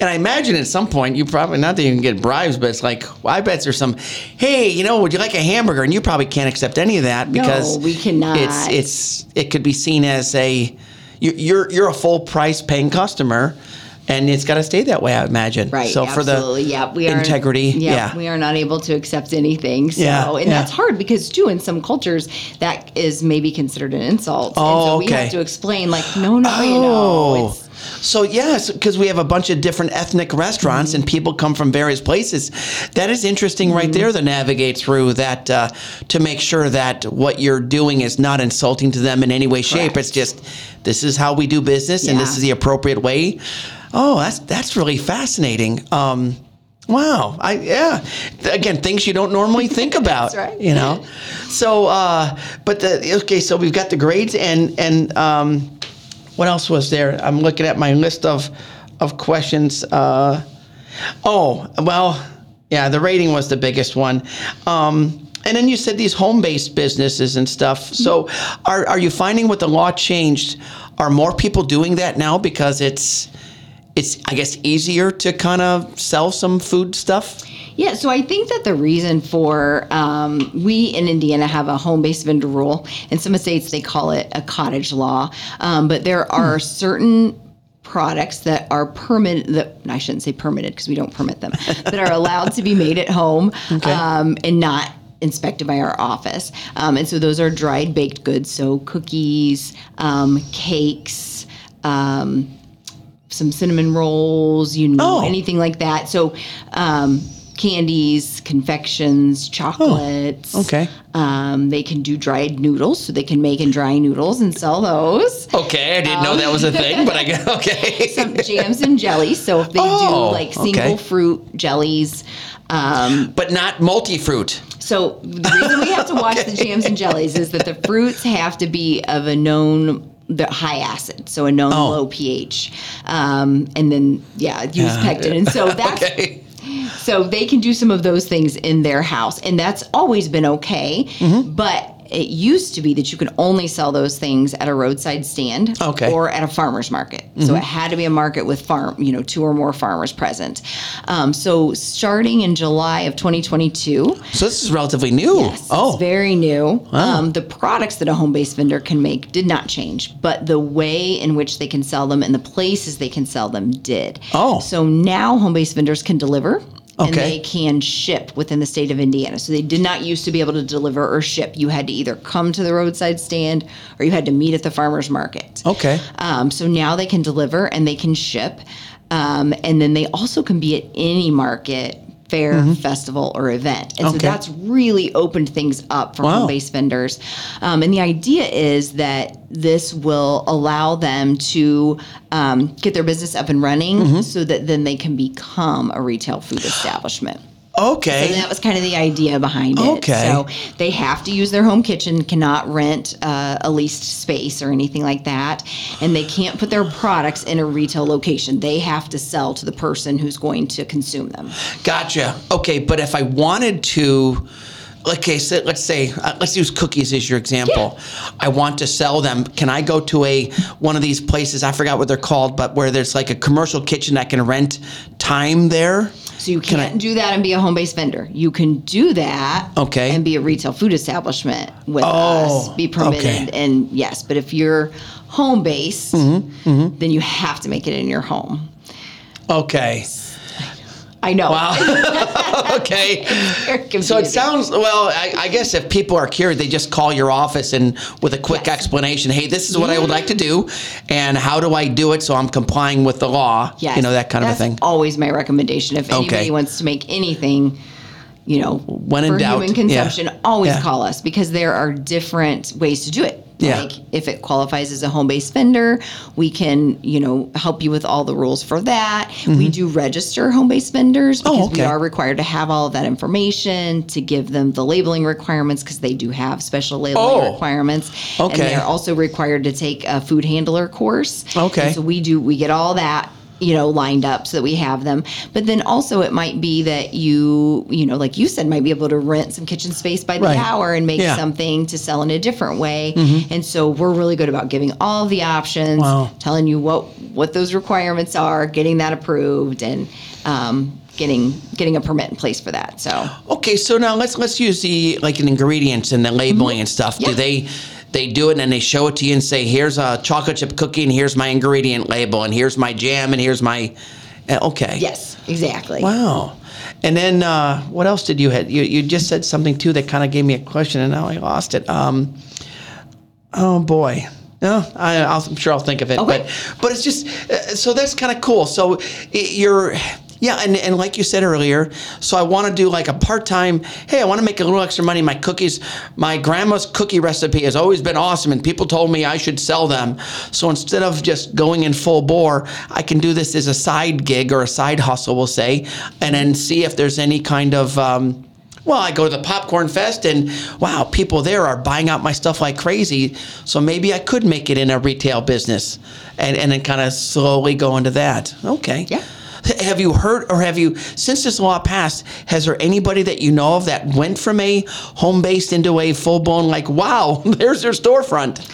and I imagine at some point you probably not that you can get bribes, but it's like well, I bet there's some. Hey, you know, would you like a hamburger? And you probably can't accept any of that because no, we cannot. It's it's it could be seen as a you- you're you're a full price paying customer. And it's got to stay that way, I imagine. Right. So for the yeah, we are integrity, Yeah, yeah. we are not able to accept anything. So, Yeah, and yeah. that's hard because too, in some cultures, that is maybe considered an insult. and Oh, so we oh, okay. have to explain, like, no, no, you know, Oh, it's, so yes, because we have a bunch of different ethnic restaurants and people come from various places. That is interesting, right Mm-hmm. there, to navigate through that uh, to make sure that what you're doing is not insulting to them in any way, shape. Correct. It's just this is how we do business, and this is the appropriate way. Oh, that's that's really fascinating. Um, Wow. I yeah. Again, things you don't normally think about. right. You know. So, uh, but the okay. So we've got the grades and and um, what else was there? I'm looking at my list of of questions. Uh, oh, well, yeah, the rating was the biggest one. Um, and then you said these home-based businesses and stuff. So, are are you finding with the law changed? Are more people doing that now because it's it's I guess easier to kind of sell some food stuff? Yeah, so I think that the reason for um, we in Indiana have a home-based vendor rule. In some states, they call it a cottage law, um, but there are certain products that are permitted that I shouldn't say permitted because we don't permit them that are allowed to be made at home um, and not inspected by our office. Um, and so those are dried baked goods, so cookies, um, cakes. Um, some cinnamon rolls, you know, Oh. anything like that. So, um, candies, confections, chocolates. Oh, okay. Um, they can do dried noodles, so they can make and dry noodles and sell those. Okay, I didn't know that was a thing, but I guess okay. Some jams and jellies. So if they Oh, do like okay. single fruit jellies. Um, but not multi-fruit. so the reason we have to watch the jams and jellies is that the fruits have to be of a known the high acid, so a known Oh. low pH, um, and then yeah, use pectin, and so that's Okay. So they can do some of those things in their house, and that's always been okay. Mm-hmm. But it used to be that you could only sell those things at a roadside stand Okay. Mm-hmm. or at a farmer's market. So it had to be a market with farm, you know, two or more farmers present. Um, so starting in July of 2022, So this is relatively new. Yes, oh, it's very new. Um, the products that a home-based vendor can make did not change, but the way in which they can sell them and the places they can sell them did. Oh. so now home-based vendors can deliver. And Okay. they can ship within the state of Indiana. So they did not used to be able to deliver or ship. You had to either come to the roadside stand or you had to meet at the farmer's market. okay. Um, so now they can deliver and they can ship. Um, and then they also can be at any market, fair, festival, or event. And so Mm-hmm. That's really opened things up for Wow. home based vendors. Um, and the idea is that this will allow them to um, get their business up and running Mm-hmm. so that then they can become a retail food establishment. Okay. And that was kind of the idea behind it. Okay. So they have to use their home kitchen, cannot rent uh, a leased space or anything like that. And they can't put their products in a retail location. They have to sell to the person who's going to consume them. Gotcha. Okay, but if I wanted to, okay, so let's say uh, let's use cookies as your example. Yeah. I want to sell them. Can I go to a one of these places? I forgot what they're called, but where there's like a commercial kitchen that can rent time there. So you Can can't do that and be a home based vendor. You can do that Okay. and be a retail food establishment with Oh, us, be permitted. okay. And yes, but if you're home based, Mm-hmm, then you have to make it in your home. Okay. I know. Wow. okay. So it sounds well. I, I guess if people are curious, they just call your office and with a quick Yes. explanation. Hey, this is what I would like to do, and how do I do it so I'm complying with the law? Yes, You know that kind of a thing. Always my recommendation. If anybody Okay. wants to make anything, you know, When in for doubt, human yeah. consumption, always Yeah. call us because there are different ways to do it. Yeah. Like if it qualifies as a home-based vendor, we can, you know, help you with all the rules for that. We do register home-based vendors because Mm-hmm. Oh, okay. we are required to have all of that information to give them the labeling requirements because they do have special labeling Oh. requirements. And they're also required to take a food handler course. Okay. And so we do we get all that you know lined up so that we have them but then also it might be that you you know like you said might be able to rent some kitchen space by the Right. hour and make Yeah. Mm-hmm. something to sell in a different way and so we're really good about giving all the options Wow. telling you what what those requirements are getting that approved and um, getting getting a permit in place for that so Okay, so now let's let's use the like an ingredients and the labeling and stuff. Do Mm-hmm. They they do it and they show it to you and say, "Here's a chocolate chip cookie and here's my ingredient label and here's my jam and here's my." uh, Okay. yes exactly Wow. And then uh, what else did you had? You you just said something too that kind of gave me a question and now I lost it. Um, oh boy. No, I, I'll, I'm sure I'll think of it. Okay. But but it's just uh, so that's kind of cool. So i- you're. Yeah, and, and like you said earlier, so I want to do like a part time. Hey, I want to make a little extra money. My cookies, my grandma's cookie recipe has always been awesome, and people told me I should sell them. So instead of just going in full bore, I can do this as a side gig or a side hustle, we'll say, and then see if there's any kind of. Um, well, I go to the popcorn fest and wow, people there are buying out my stuff like crazy. So maybe I could make it in a retail business and, and then kind of slowly go into that. Okay. Yeah. Have you heard or have you, since this law passed, has there anybody that you know of that went from a home based into a full blown, like, wow, there's their storefront?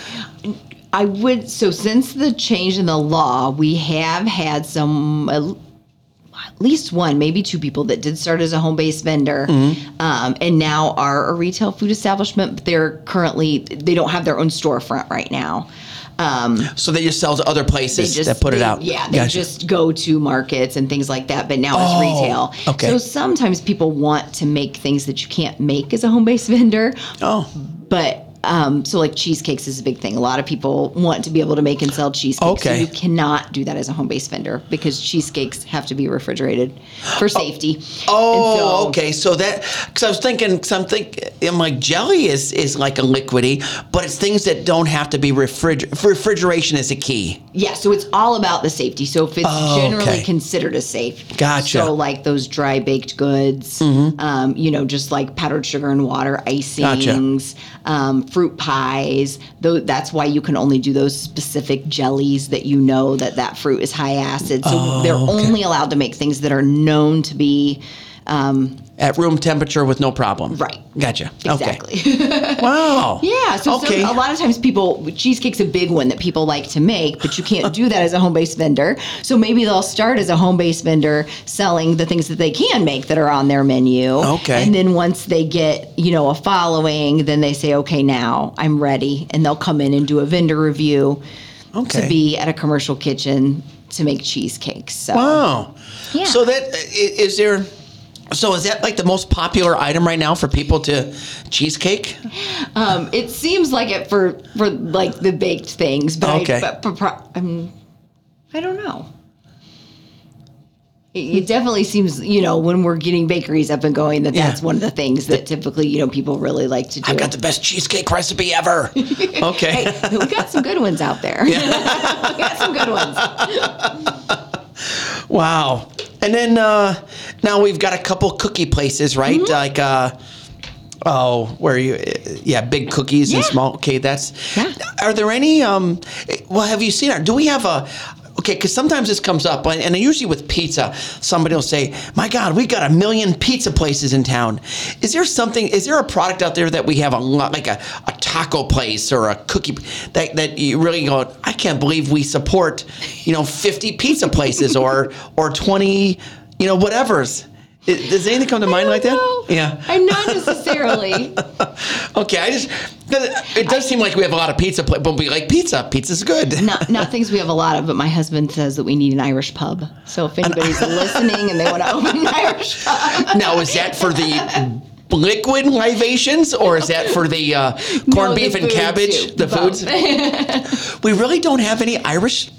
I would so since the change in the law, we have had some. Uh, At least one, maybe two people that did start as a home based vendor, Mm-hmm. um, and now are a retail food establishment. But they're currently they don't have their own storefront right now. Um, So they just sell to other they places just that put it out. Yeah, they Gotcha. just go to markets and things like that. But now Oh, it's retail. okay. So sometimes people want to make things that you can't make as a home based vendor. Oh, But um, so like cheesecakes is a big thing. A lot of people want to be able to make and sell cheesecakes. Okay. So you cannot do that as a home based vendor because cheesecakes have to be refrigerated for safety. Oh, so- okay. So that because I was thinking, something. I'm like jelly is is like a liquidy, but it's things that don't have to be refrigerated. refrigeration is a key. Yeah, so it's all about the safety. So if it's Oh, generally okay. considered as safe. Gotcha. Mm-hmm. So like those dry baked goods, um, you know, just like powdered sugar and water icings, um, fruit pies. Though that's why you can only do those specific jellies that you know that that fruit is high acid. So they're Oh, okay. only allowed to make things that are known to be um, At room temperature with no problem. Right. Gotcha. exactly. Okay. Wow. Yeah, so, so a lot of times people cheesecake's a big one that people like to make, but you can't do that as a home based vendor. So maybe they'll start as a home based vendor selling the things that they can make that are on their menu. Okay. And then once they get, you know, a following, then they say, okay, now I'm ready. And they'll come in and do a vendor review Okay. to be at a commercial kitchen to make cheesecakes. So Wow. Yeah. So that is there. So is that like the most popular item right now for people to cheesecake? um, it seems like it for for like the baked things, but Okay. I, but, um, I don't know. It, it definitely seems, you know, when we're getting bakeries up and going, that Yeah. that's one of the things that typically, you know, people really like to do. I've got the best cheesecake recipe ever. Okay. Hey, we got some good ones out there. we got some good ones. Wow. And then uh, now we've got a couple cookie places, right? Mm-hmm. Like, uh, oh, where you, yeah, big cookies and small. Okay, that's. Yeah. Are there any? Um, well, have you seen our? Do we have a? Okay, because sometimes this comes up, and usually with pizza, somebody will say, "My God, we've got a million pizza places in town." Is there something? Is there a product out there that we have a lot, like a, a taco place or a cookie that that you really go? I can't believe we support, you know, fifty pizza places or or twenty, you know, whatever's. I- Does anything come to mind like that? No, Yeah. I'm not necessarily. Okay, I just it does seem like we have a lot of pizza, but we like pizza. Pizza's good. not, not things we have a lot of, but my husband says that we need an Irish pub. So if anybody's listening and they want to open an Irish pub, Now, is that for the liquid libations or is that for the uh, corned No, the beef and cabbage? too, The both. foods? we really don't have any Irish.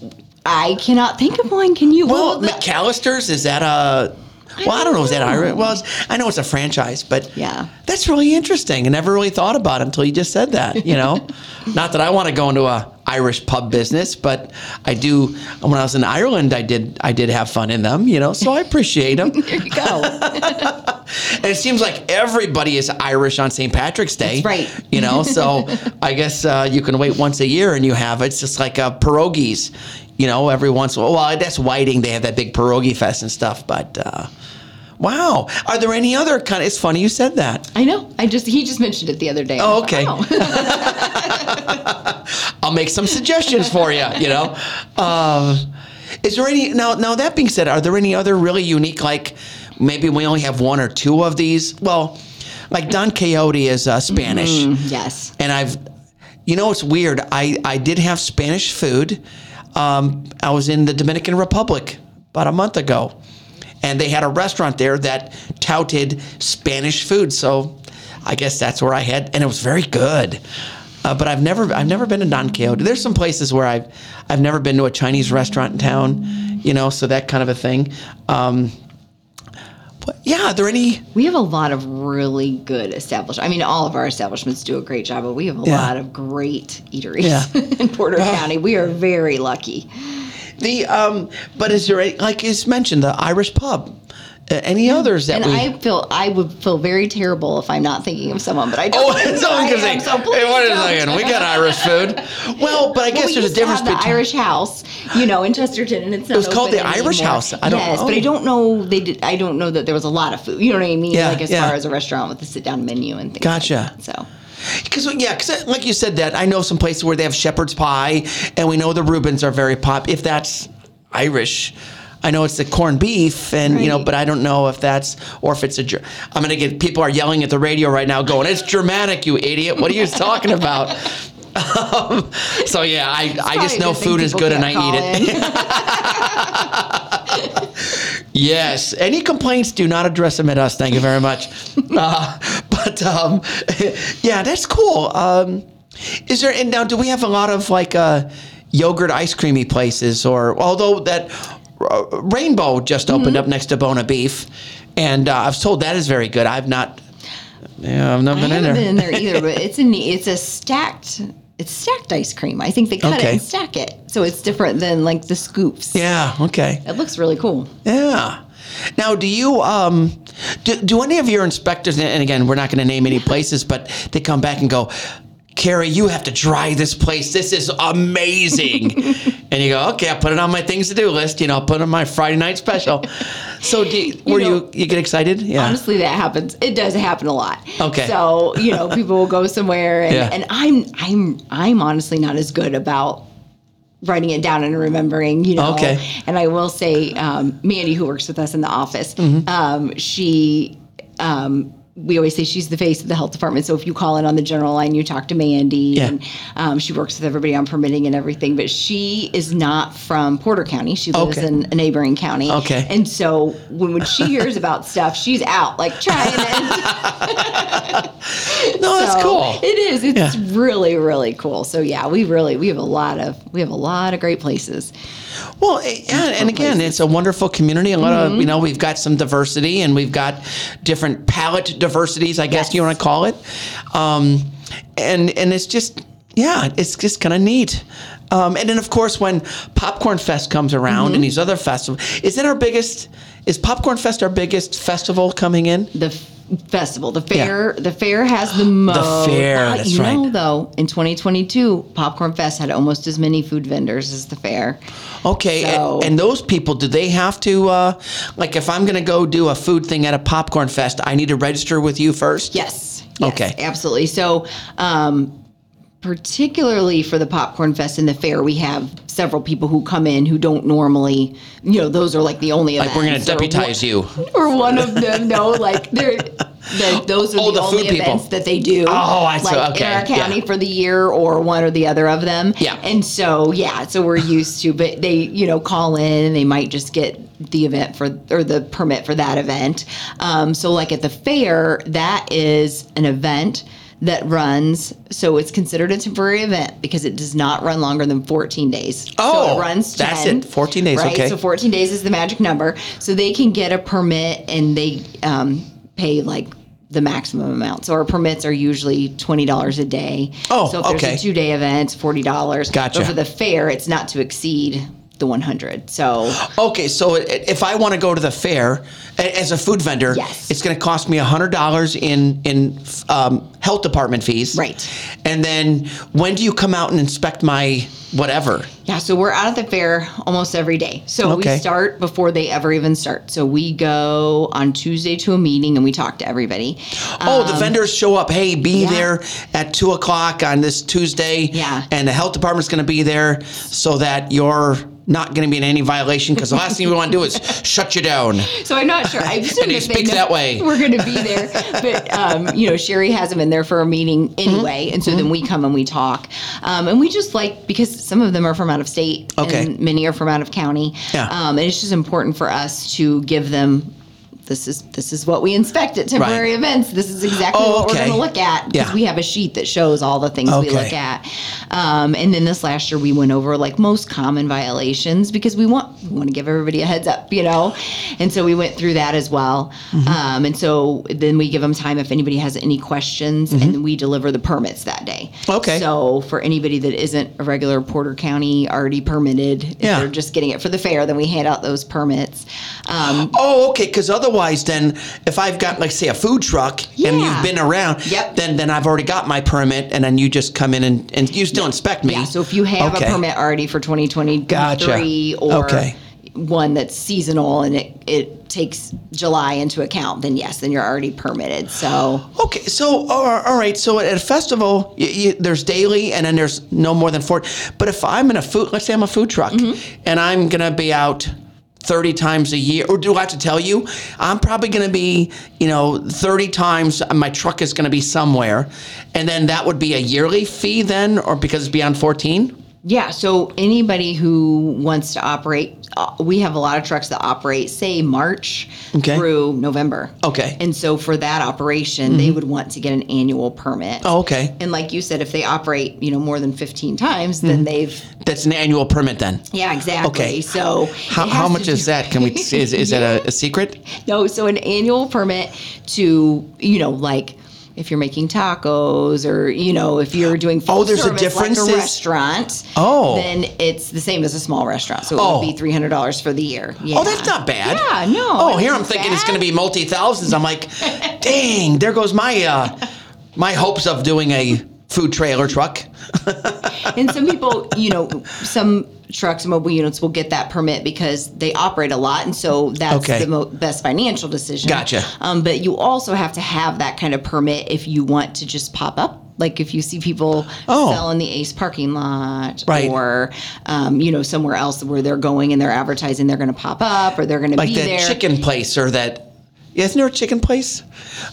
I cannot think of one. Can you? Well, the- McAllister's is that a? Well, I don't know. Is that Irish? Well, it's, I know it's a franchise, but Yeah. that's really interesting. I never really thought about it until you just said that. You know, not that I want to go into a Irish pub business, but I do. When I was in Ireland, I did. I did have fun in them. You know, so I appreciate them. there you go. And it seems like everybody is Irish on St. Patrick's Day. That's right. You know, so I guess uh, you can wait once a year and you have it's just like uh, pierogies. You know, every once in a while. Well, that's Whiting. They have that big pierogi fest and stuff. But uh, wow, are there any other kind? Of, it's funny you said that. I know. I just he just mentioned it the other day. Oh, thought, okay. oh. I'll make some suggestions for you. You know, uh, is there any now? Now that being said, are there any other really unique like maybe we only have one or two of these? Well, like Don Quixote is uh, Spanish, yes. and I've, you know, it's weird. I I did have Spanish food. Um, I was in the Dominican Republic about a month ago, and they had a restaurant there that touted Spanish food. So I guess that's where I had, and it was very good. Uh, but I've never I've never been to Don Quixote. There's some places where I've I've never been to a Chinese restaurant in town, you know, so that kind of a thing. Um, yeah, are there any? We have a lot of really good establishments. I mean, all of our establishments do a great job, but we have a Yeah. lot of great eateries Yeah. in Porter County. We are very lucky. The um, but is there any, like is mentioned the Irish pub? Uh, any others that And we? I feel I would feel very terrible if I'm not thinking of someone, but I don't. Oh, so. someone can say, so hey, wait a second, we got Irish food. Well, but I guess Well, we there's a difference have the between. Irish House, you know, in Chesterton, and it's not. was called the Irish anymore. House. I don't- Yes, but oh. I don't know. They did. I don't know that there was a lot of food. You know what I mean? Yeah, like as yeah. far as a restaurant with a sit-down menu and things. Gotcha. Like that. So. Because yeah, because like you said that I know some places where they have shepherd's pie, and we know the Reubens are very pop. If that's Irish, I know it's the corned beef, and you know, but I don't know if that's or if it's a. I'm gonna get people are yelling at the radio right now, going, "It's dramatic, you idiot! What are you talking about?" Um, so yeah, I, I just know food is good and I eat it. Yes. Any complaints, do not address them at us. Thank you very much. Uh, but um, yeah, that's cool. Um, is there, and now do we have a lot of like uh, yogurt ice creamy places or, although that Rainbow just Mm-hmm. opened up next to Buona Beef and uh, I was told that is very good. I've not, yeah, I've not been in there. been in there either, but it's a neat- it's a stacked it's stacked ice cream. I think they cut Okay. it and stack it, so it's different than like the scoops. Yeah. Okay. It looks really cool. Yeah. Now, do you um, do, do any of your inspectors? And again, we're not going to name any places, but they come back and go, Carrie, you have to try this place. This is amazing. and you go, okay, I'll put it on my things to do list. You know, I'll put it on my Friday night special. so, do you, were know, you you get excited? Yeah. Honestly, that happens. It does happen a lot. Okay. So you know, people will go somewhere, and, Yeah. and I'm I'm I'm honestly not as good about writing it down and remembering. You know. Okay. And I will say, um, Mandy, who works with us in the office, Mm-hmm. um, she. Um, we always say she's the face of the health department. So if you call in on the general line, you talk to Mandy, Yeah. and um, she works with everybody on permitting and everything. But she is not from Porter County. She lives Okay. in a neighboring county. Okay. And so when, when she hears about stuff, she's out like trying it. no, that's So cool. It is. It's Yeah. really, really cool. So yeah, we really we have a lot of we have a lot of great places. Well, eh, yeah, and again, it's a wonderful community. A lot Mm-hmm. of you know, we've got some diversity, and we've got different palate diversities, I guess Yes. you want to call it. Um, and and it's just yeah, it's just kind of neat. Um, and then of course when Popcorn Fest comes around Mm-hmm. and these other festivals, is it our biggest? Is Popcorn Fest our biggest festival coming in? The festival, the fair, the fair has the most. The fair, Uh, that's you know, though, in 2022, Popcorn Fest had almost as many food vendors as the fair. Okay, So- and, those people, do they have to, uh, like, if I'm going to go do a food thing at a popcorn fest, I need to register with you first? Yes. yes Okay. Absolutely. So, um, particularly for the popcorn fest and the fair, we have several people who come in who don't normally, you know, those are like the only Like, we're going to events or deputize one- you. or one of them. No, like they're. The, those are Oh, the, the only people. events that they do. Oh, I see. like Okay, in our county yeah. for the year, or one or the other of them. Yeah. And so, yeah, so we're used to, but they, you know, call in and they might just get the event for or the permit for that event. Um, so, like at the fair, that is an event that runs. So it's considered a temporary event because it does not run longer than 14 days. so Oh, it runs. that's it, 14 days, Right. okay. So 14 days is the magic number. So they can get a permit and they um, pay like the maximum amount. So our permits are usually twenty dollars a day. Oh, so if there's okay. a two day event, it's forty dollars. Gotcha. But for the fair, it's not to exceed the one hundred. So Okay, so if I want to go to the fair as a food vendor, Yes. it's going to cost me hundred dollars in in um, health department fees. Right. And then when do you come out and inspect my whatever? yeah, so we're out at the fair almost every day. So Okay. we start before they ever even start. So we go on Tuesday to a meeting and we talk to everybody. Oh, the vendors show up. Hey, be Um, yeah. there at two o'clock on this Tuesday. Yeah. And the health department's going to be there so that you're not going to be in any violation because the last thing we want to do is shut you down. So I'm not sure. I assume And he speaks that way. We're going to be there, but um, you know, Sherry has them in there for a meeting Mm-hmm. anyway, and so then we come and we talk, um, and we just like because some of them are from out of state, Okay. and many are from out of county. Yeah. Um, and it's just important for us to give them. This is this is what we inspect at temporary Right. events. This is exactly Oh, what okay. we're going to look at because Yeah. we have a sheet that shows all the things we look at. Um, and then this last year we went over like most common violations because we want we want to give everybody a heads up, you know. And so we went through that as well. Mm-hmm. Um, and so then we give them time if anybody has any questions, and we deliver the permits that day. Mm-hmm. Okay. So for anybody that isn't a regular Porter County already permitted, if Yeah. they're just getting it for the fair, then we hand out those permits. Um, Oh, okay. Because otherwise, then if I've got like say a food truck and Yeah. you've been around, Yep. then then I've already got my permit, and then you just come in and, and you still inspect me. Yeah, so if you have Okay. a permit already for 2023 Gotcha. or Okay. one that's seasonal and it, it takes July into account, then yes, then you're already permitted. So Okay, so all right, all right. So at a festival, y y there's daily, and then there's no more than four. But if I'm in a food, let's say I'm a food truck, Mm-hmm. and I'm gonna be out 30 times a year? Or do I have to tell you? I'm probably going to be, you know, 30 times uh, my truck is going to be somewhere. And then that would be a yearly fee then, or because it's beyond 14? Yeah, so anybody who wants to operate, uh, we have a lot of trucks that operate, say March Okay. through November. Okay. And so for that operation, they would want to get an annual permit. Oh, okay. And like you said, if they operate, you know, more than 15 times, then they've, That's an annual permit then. yeah, exactly. Okay. So How, how much is that? Can we, is, is that a, a secret? No, so an annual permit to, you know, like if you're making tacos or, you know, if you're doing full Oh, there's a service difference? like a restaurant, Oh. then it's the same as a small restaurant. So it Oh. would be $300 for the year. Yeah. Oh, that's not bad. Yeah, no. Oh, here I'm isn't thinking it's going to be multi thousands. I'm like, dang, there goes my uh, my hopes of doing a food trailer truck. and some people, you know, some trucks and mobile units will get that permit because they operate a lot, and so that's Okay. the mo- best financial decision. Gotcha. Um, but you also have to have that kind of permit if you want to just pop up. Like if you see people Oh. sell in the Ace parking lot, Right. or um, you know somewhere else where they're going and they're advertising they're going to pop up or they're going to Like be that there. chicken place or that. Isn't there a chicken place?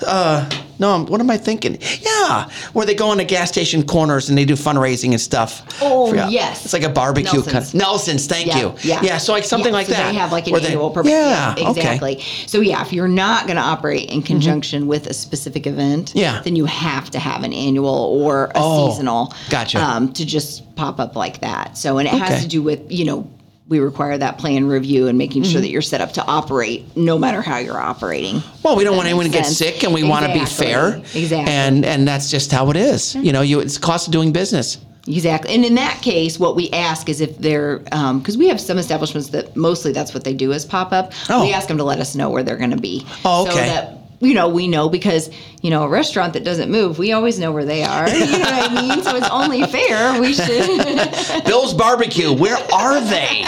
Uh, no, I'm- what am I thinking? Yeah, where they go on the gas station corners and they do fundraising and stuff. Oh, Forgot. yes. It's like a barbecue. Nelson's. Kind Nelson's, thank Yeah, you. Yeah. Yeah, so like something Yeah, like so that. They have like an where they- annual permit. Yeah, okay. Mm-hmm. exactly. So yeah, if you're not going to operate in conjunction with a specific event, Yeah. then you have to have an annual or a Oh, seasonal. gotcha. Um, to just pop up like that. So and it has to do with you know. We require that plan review and making Mm-hmm. sure that you're set up to operate no matter how you're operating. Well, we don't want anyone to makes get sense. sick, and we want to be Exactly. fair. Exactly. And and that's just how it is. You know, you it's the cost of doing business. Exactly. And in that case, what we ask is if they're, because we have some establishments that mostly that's what they do is pop up. Oh. We ask them to let us know where they're going to be. Oh, So okay. that, you know, we know because, you know, a restaurant that doesn't move, we always know where they are. You know what I mean? So it's only fair. We should. Bill's Barbecue, where are they?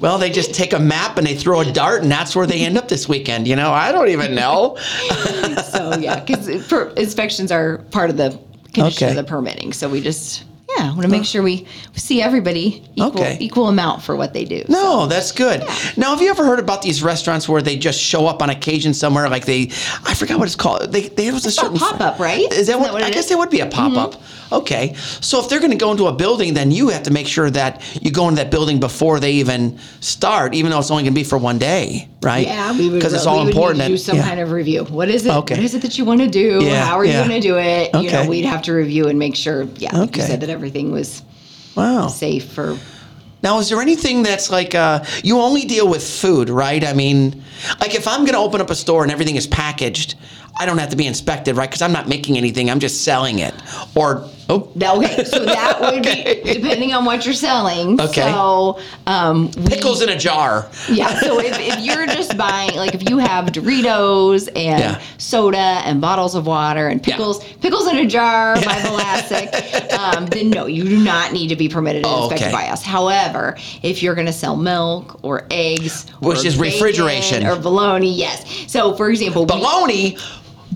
Well, they just take a map and they throw a dart, and that's where they end up this weekend. You know, I don't even know. so, yeah, because inspections are part of the condition Okay. of the permitting. So we just, yeah, want to make sure we see everybody equal, Okay. equal amount for what they do. No, that's good. Now, have you ever heard about these restaurants where they just show up on occasion somewhere? Like they, I forgot what it's called. They, they was a a certain pop-up, right? Is that Isn't what? that what I guess is? Mm-hmm. it would be a pop up. Okay, so if they're going to go into a building, then you have to make sure that you go into that building before they even start, even though it's only going to be for one day, right? Yeah, we would because it's all important. Do some yeah. kind of review. What is it? Okay. What is it that you want to do? Yeah, How are yeah. you going to do it? Okay. You know, we'd have to review and make sure. Yeah, like you Okay. said that everything was wow. safe for. Now, is there anything that's like uh, you only deal with food, right? I mean, like if I'm going to open up a store and everything is packaged, I don't have to be inspected, right? Because I'm not making anything; I'm just selling it. Or oh, Okay, so that would Okay. be depending on what you're selling. Okay. So, um, we- pickles in a jar. Yeah. So if, if you're just buying, like, if you have Doritos and Yeah. soda and bottles of water and Yeah. pickles, pickles in a jar by Vlasic, um, then no, you do not need to be permitted and Oh, inspected okay. by us. However, if you're going to sell milk or eggs, Which or is refrigeration. or bologna, yes. So, for example, we-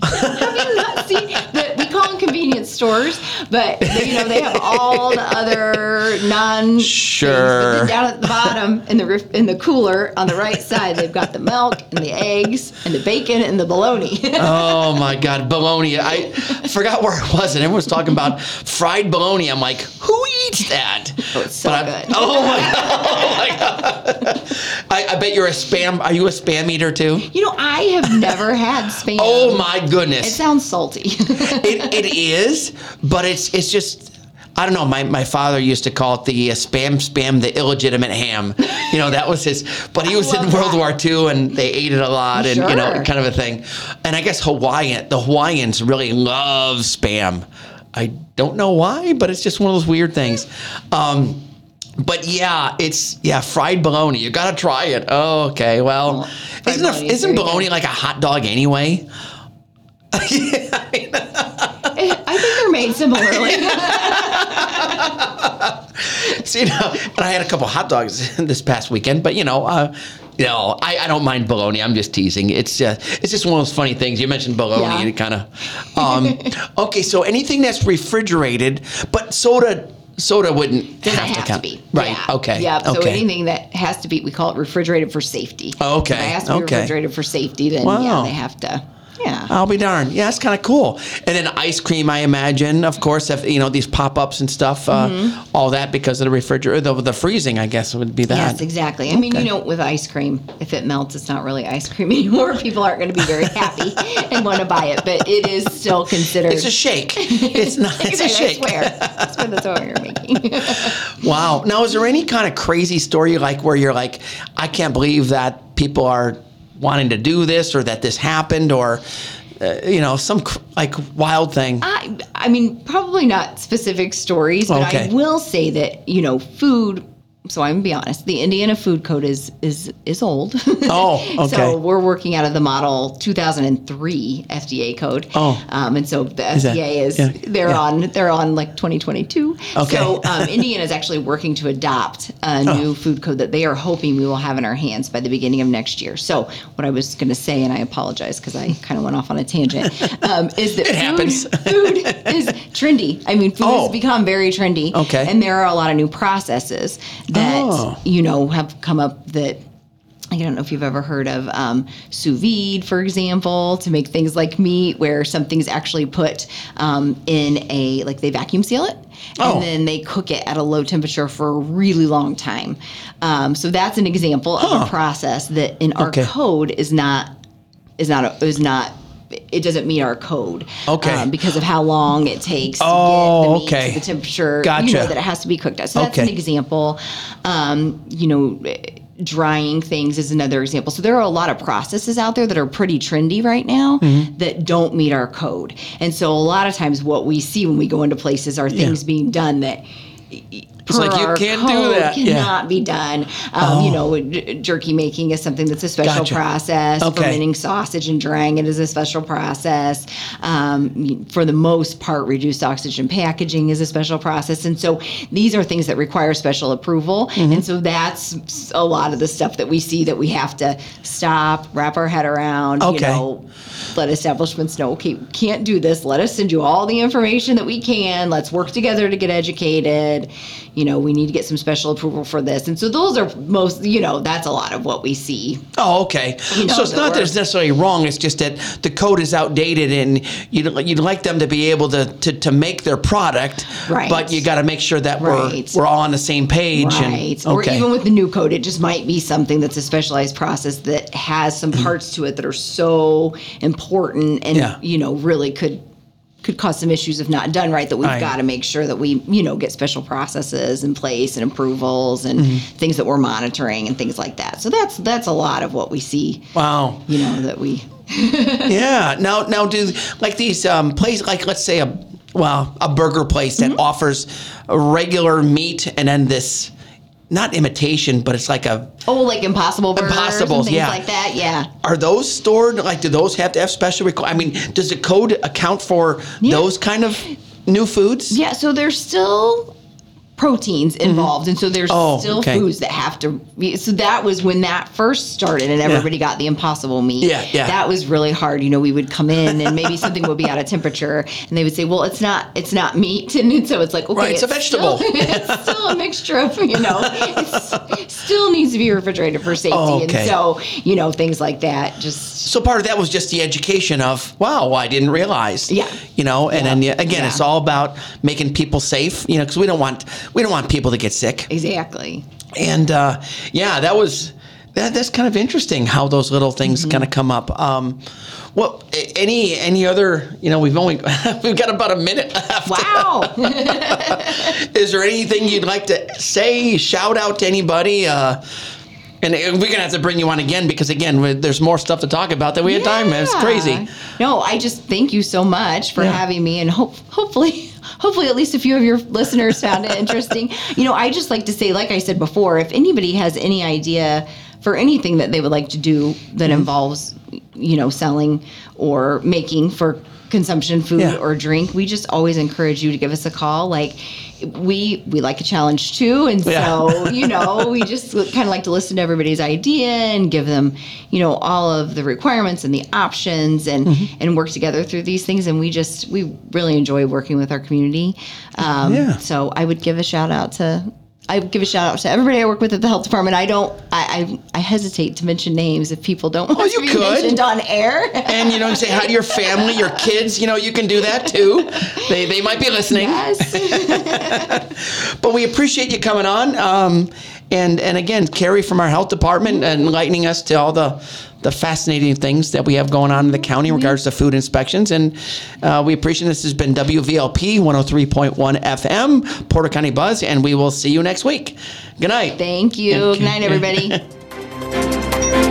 Baloney. See, the, we call them convenience stores, but they, you know they have all the other non. Sure. Down at the bottom in the in the cooler on the right side, they've got the milk and the eggs and the bacon and the bologna. Oh my God, bologna! I forgot where it was, and everyone was talking about fried bologna. I'm like, who eats that? Oh, so But I- good. oh my God! Oh my God! I, I bet you're a spam. Are you a spam eater too? you know, I have never had spam. Oh my It sounds salty. it, it is, but it's it's just I don't know. My, my father used to call it the uh, spam spam the illegitimate ham. You know that was his. But he was in World that. War II and they ate it a lot and you know kind of a thing. And I guess Hawaiian the Hawaiians really love spam. I don't know why, but it's just one of those weird things. Um, but yeah, it's yeah fried bologna. You got to try it. Oh, okay. Well, Well, isn't a, bologna is isn't bologna good. like a hot dog anyway? I think they're made similarly. So, you know, and I had a couple hot dogs this past weekend, but you know, uh, you know, I, I don't mind bologna. I'm just teasing. It's uh, it's just one of those funny things. You mentioned bologna, Yeah. it kind of. Um, okay, so anything that's refrigerated, but soda soda wouldn't Doesn't have, have, to, count. be. Right. Yeah. Okay. Yep. So okay. anything that has to be, we call it refrigerated for safety. Oh, okay. If it has to be Okay. refrigerated for safety, then Wow. yeah, they have to. Yeah. I'll be darned. Yeah, that's kind of cool. And then ice cream, I imagine, of course, if you know these pop-ups and stuff, uh, Mm-hmm. all that because of the refrigerator, the, the freezing, I guess would be that. Yes, exactly. I mean, you know, with ice cream, if it melts, it's not really ice cream anymore. People aren't going to be very happy and want to buy it, but it is still considered. It's a shake. It's not. It's a I shake. swear. That's what that's what you're making. Wow. Now, is there any kind of crazy story like where you're like, I can't believe that people are wanting to do this or that this happened or, uh, you know, some like wild thing? I, I mean, probably not specific stories, but Okay. I will say that you know, food. So I'm gonna be honest. The Indiana Food Code is is is old. Oh, okay. so we're working out of the model 2003 FDA code. Oh. um, and so the that- FDA is yeah, they're yeah. on they're on like 2022. Okay. So um, Indiana is actually working to adopt a Oh. new food code that they are hoping we will have in our hands by the beginning of next year. So what I was going to say, and I apologize because I kind of went off on a tangent, um, is that It food, happens. food is trendy. I mean, food Oh. has become very trendy. Okay. And there are a lot of new processes that, Oh. you know, have come up that I don't know if you've ever heard of um, sous vide, for example, to make things like meat, where something's actually put um, in a like they vacuum seal it, Oh. and then they cook it at a low temperature for a really long time. Um, so that's an example of a process that in our Okay. code is not is not a, is not. It doesn't meet our code, Okay. um, because of how long it takes Oh, to get the meat okay. to the temperature you Gotcha. know, that it has to be cooked at. So that's an example. Um, you know, drying things is another example. So there are a lot of processes out there that are pretty trendy right now Mm-hmm. that don't meet our code. And so a lot of times what we see when we go into places are things being done that It's like, you can't do that. Yeah. Cannot be done. Um, You know, jerky making is something that's a special Gotcha. process. Okay. Fermenting sausage and drying it is a special process. Um, for the most part, reduced oxygen packaging is a special process. And so these are things that require special approval. Mm-hmm. And so that's a lot of the stuff that we see that we have to stop, wrap our head around, Okay. you know, let establishments know, okay, we can't do this. Let us send you all the information that we can. Let's work together to get educated. You know, we need to get some special approval for this. And so those are most, you know, that's a lot of what we see. Oh, okay. You know, so it's not that it's necessarily wrong. It's just that the code is outdated, and you'd, you'd like them to be able to, to, to make their product, Right. but you got to make sure that Right. we're we're all on the same page. Right. And, Or even with the new code, it just might be something that's a specialized process that has some mm. parts to it that are so important and, Yeah. you know, really could could cause some issues if not done right that we've got to make sure that we you know get special processes in place and approvals and Mm-hmm. things that we're monitoring and things like that so that's that's a lot of what we see wow. you know that we yeah. Now, now, do like these um, places, like let's say a well, a burger place Mm-hmm. that offers regular meat and then this, not imitation, but it's like a. oh like impossible burgers and things yeah. like that yeah Are those stored? Like, do those have to have special? Requ- I mean, does the code account for Yeah. those kind of new foods? Yeah, so there's still proteins mm-hmm. involved, and so there's Oh, still okay. foods that have to. Be, so that was when that first started, and everybody got the impossible meat. Yeah, yeah. That was really hard. You know, we would come in, and maybe something would be out of temperature, and they would say, "Well, it's not, it's not meat," and so it's like, okay, Right, it's a vegetable. Still, it's still a mixture of, you know, it still needs to be refrigerated for safety, Oh, okay. and so you know things like that. Just So part of that was just the education of, wow, I didn't realize. Yeah. You know, and then again, Yeah. it's all about making people safe. You know, because we don't want we don't want people to get sick. exactly. And uh, yeah, that was that, that's kind of interesting how those little things Mm-hmm. kind of come up. Um, a- any any other? You know, we've only we've got about a minute left. Wow. Is there anything you'd like to say? Shout out to anybody? Uh, and we're gonna have to bring you on again because again, there's more stuff to talk about than we had time. It's crazy. No, I just thank you so much for Yeah. having me, and hope hopefully. Hopefully, at least a few of your listeners found it interesting. You know, I just like to say, like I said before, if anybody has any idea for anything that they would like to do that Mm-hmm. involves you know, selling or making for consumption food Yeah. or drink, we just always encourage you to give us a call. Like we we like a challenge too, and Yeah. so you know we just kind of like to listen to everybody's idea and give them you know all of the requirements and the options and Mm-hmm. and work together through these things. And we just we really enjoy working with our community. Um, Yeah. So I would give a shout out to. I give a shout out to everybody I work with at the health department. I don't. I I, I hesitate to mention names if people don't want Oh, you to be could. mentioned on air. and you know, and say hi to your family, your kids. You know, you can do that too. They they might be listening. yes. But we appreciate you coming on. Um, and and again, Carrie from our health department enlightening us to all the the fascinating things that we have going on in the county in regards to food inspections. And uh, we appreciate this has been WVLP 103.1 FM, Porter County Buzz, and we will see you next week. Good night. Thank you. Okay. Good night, everybody.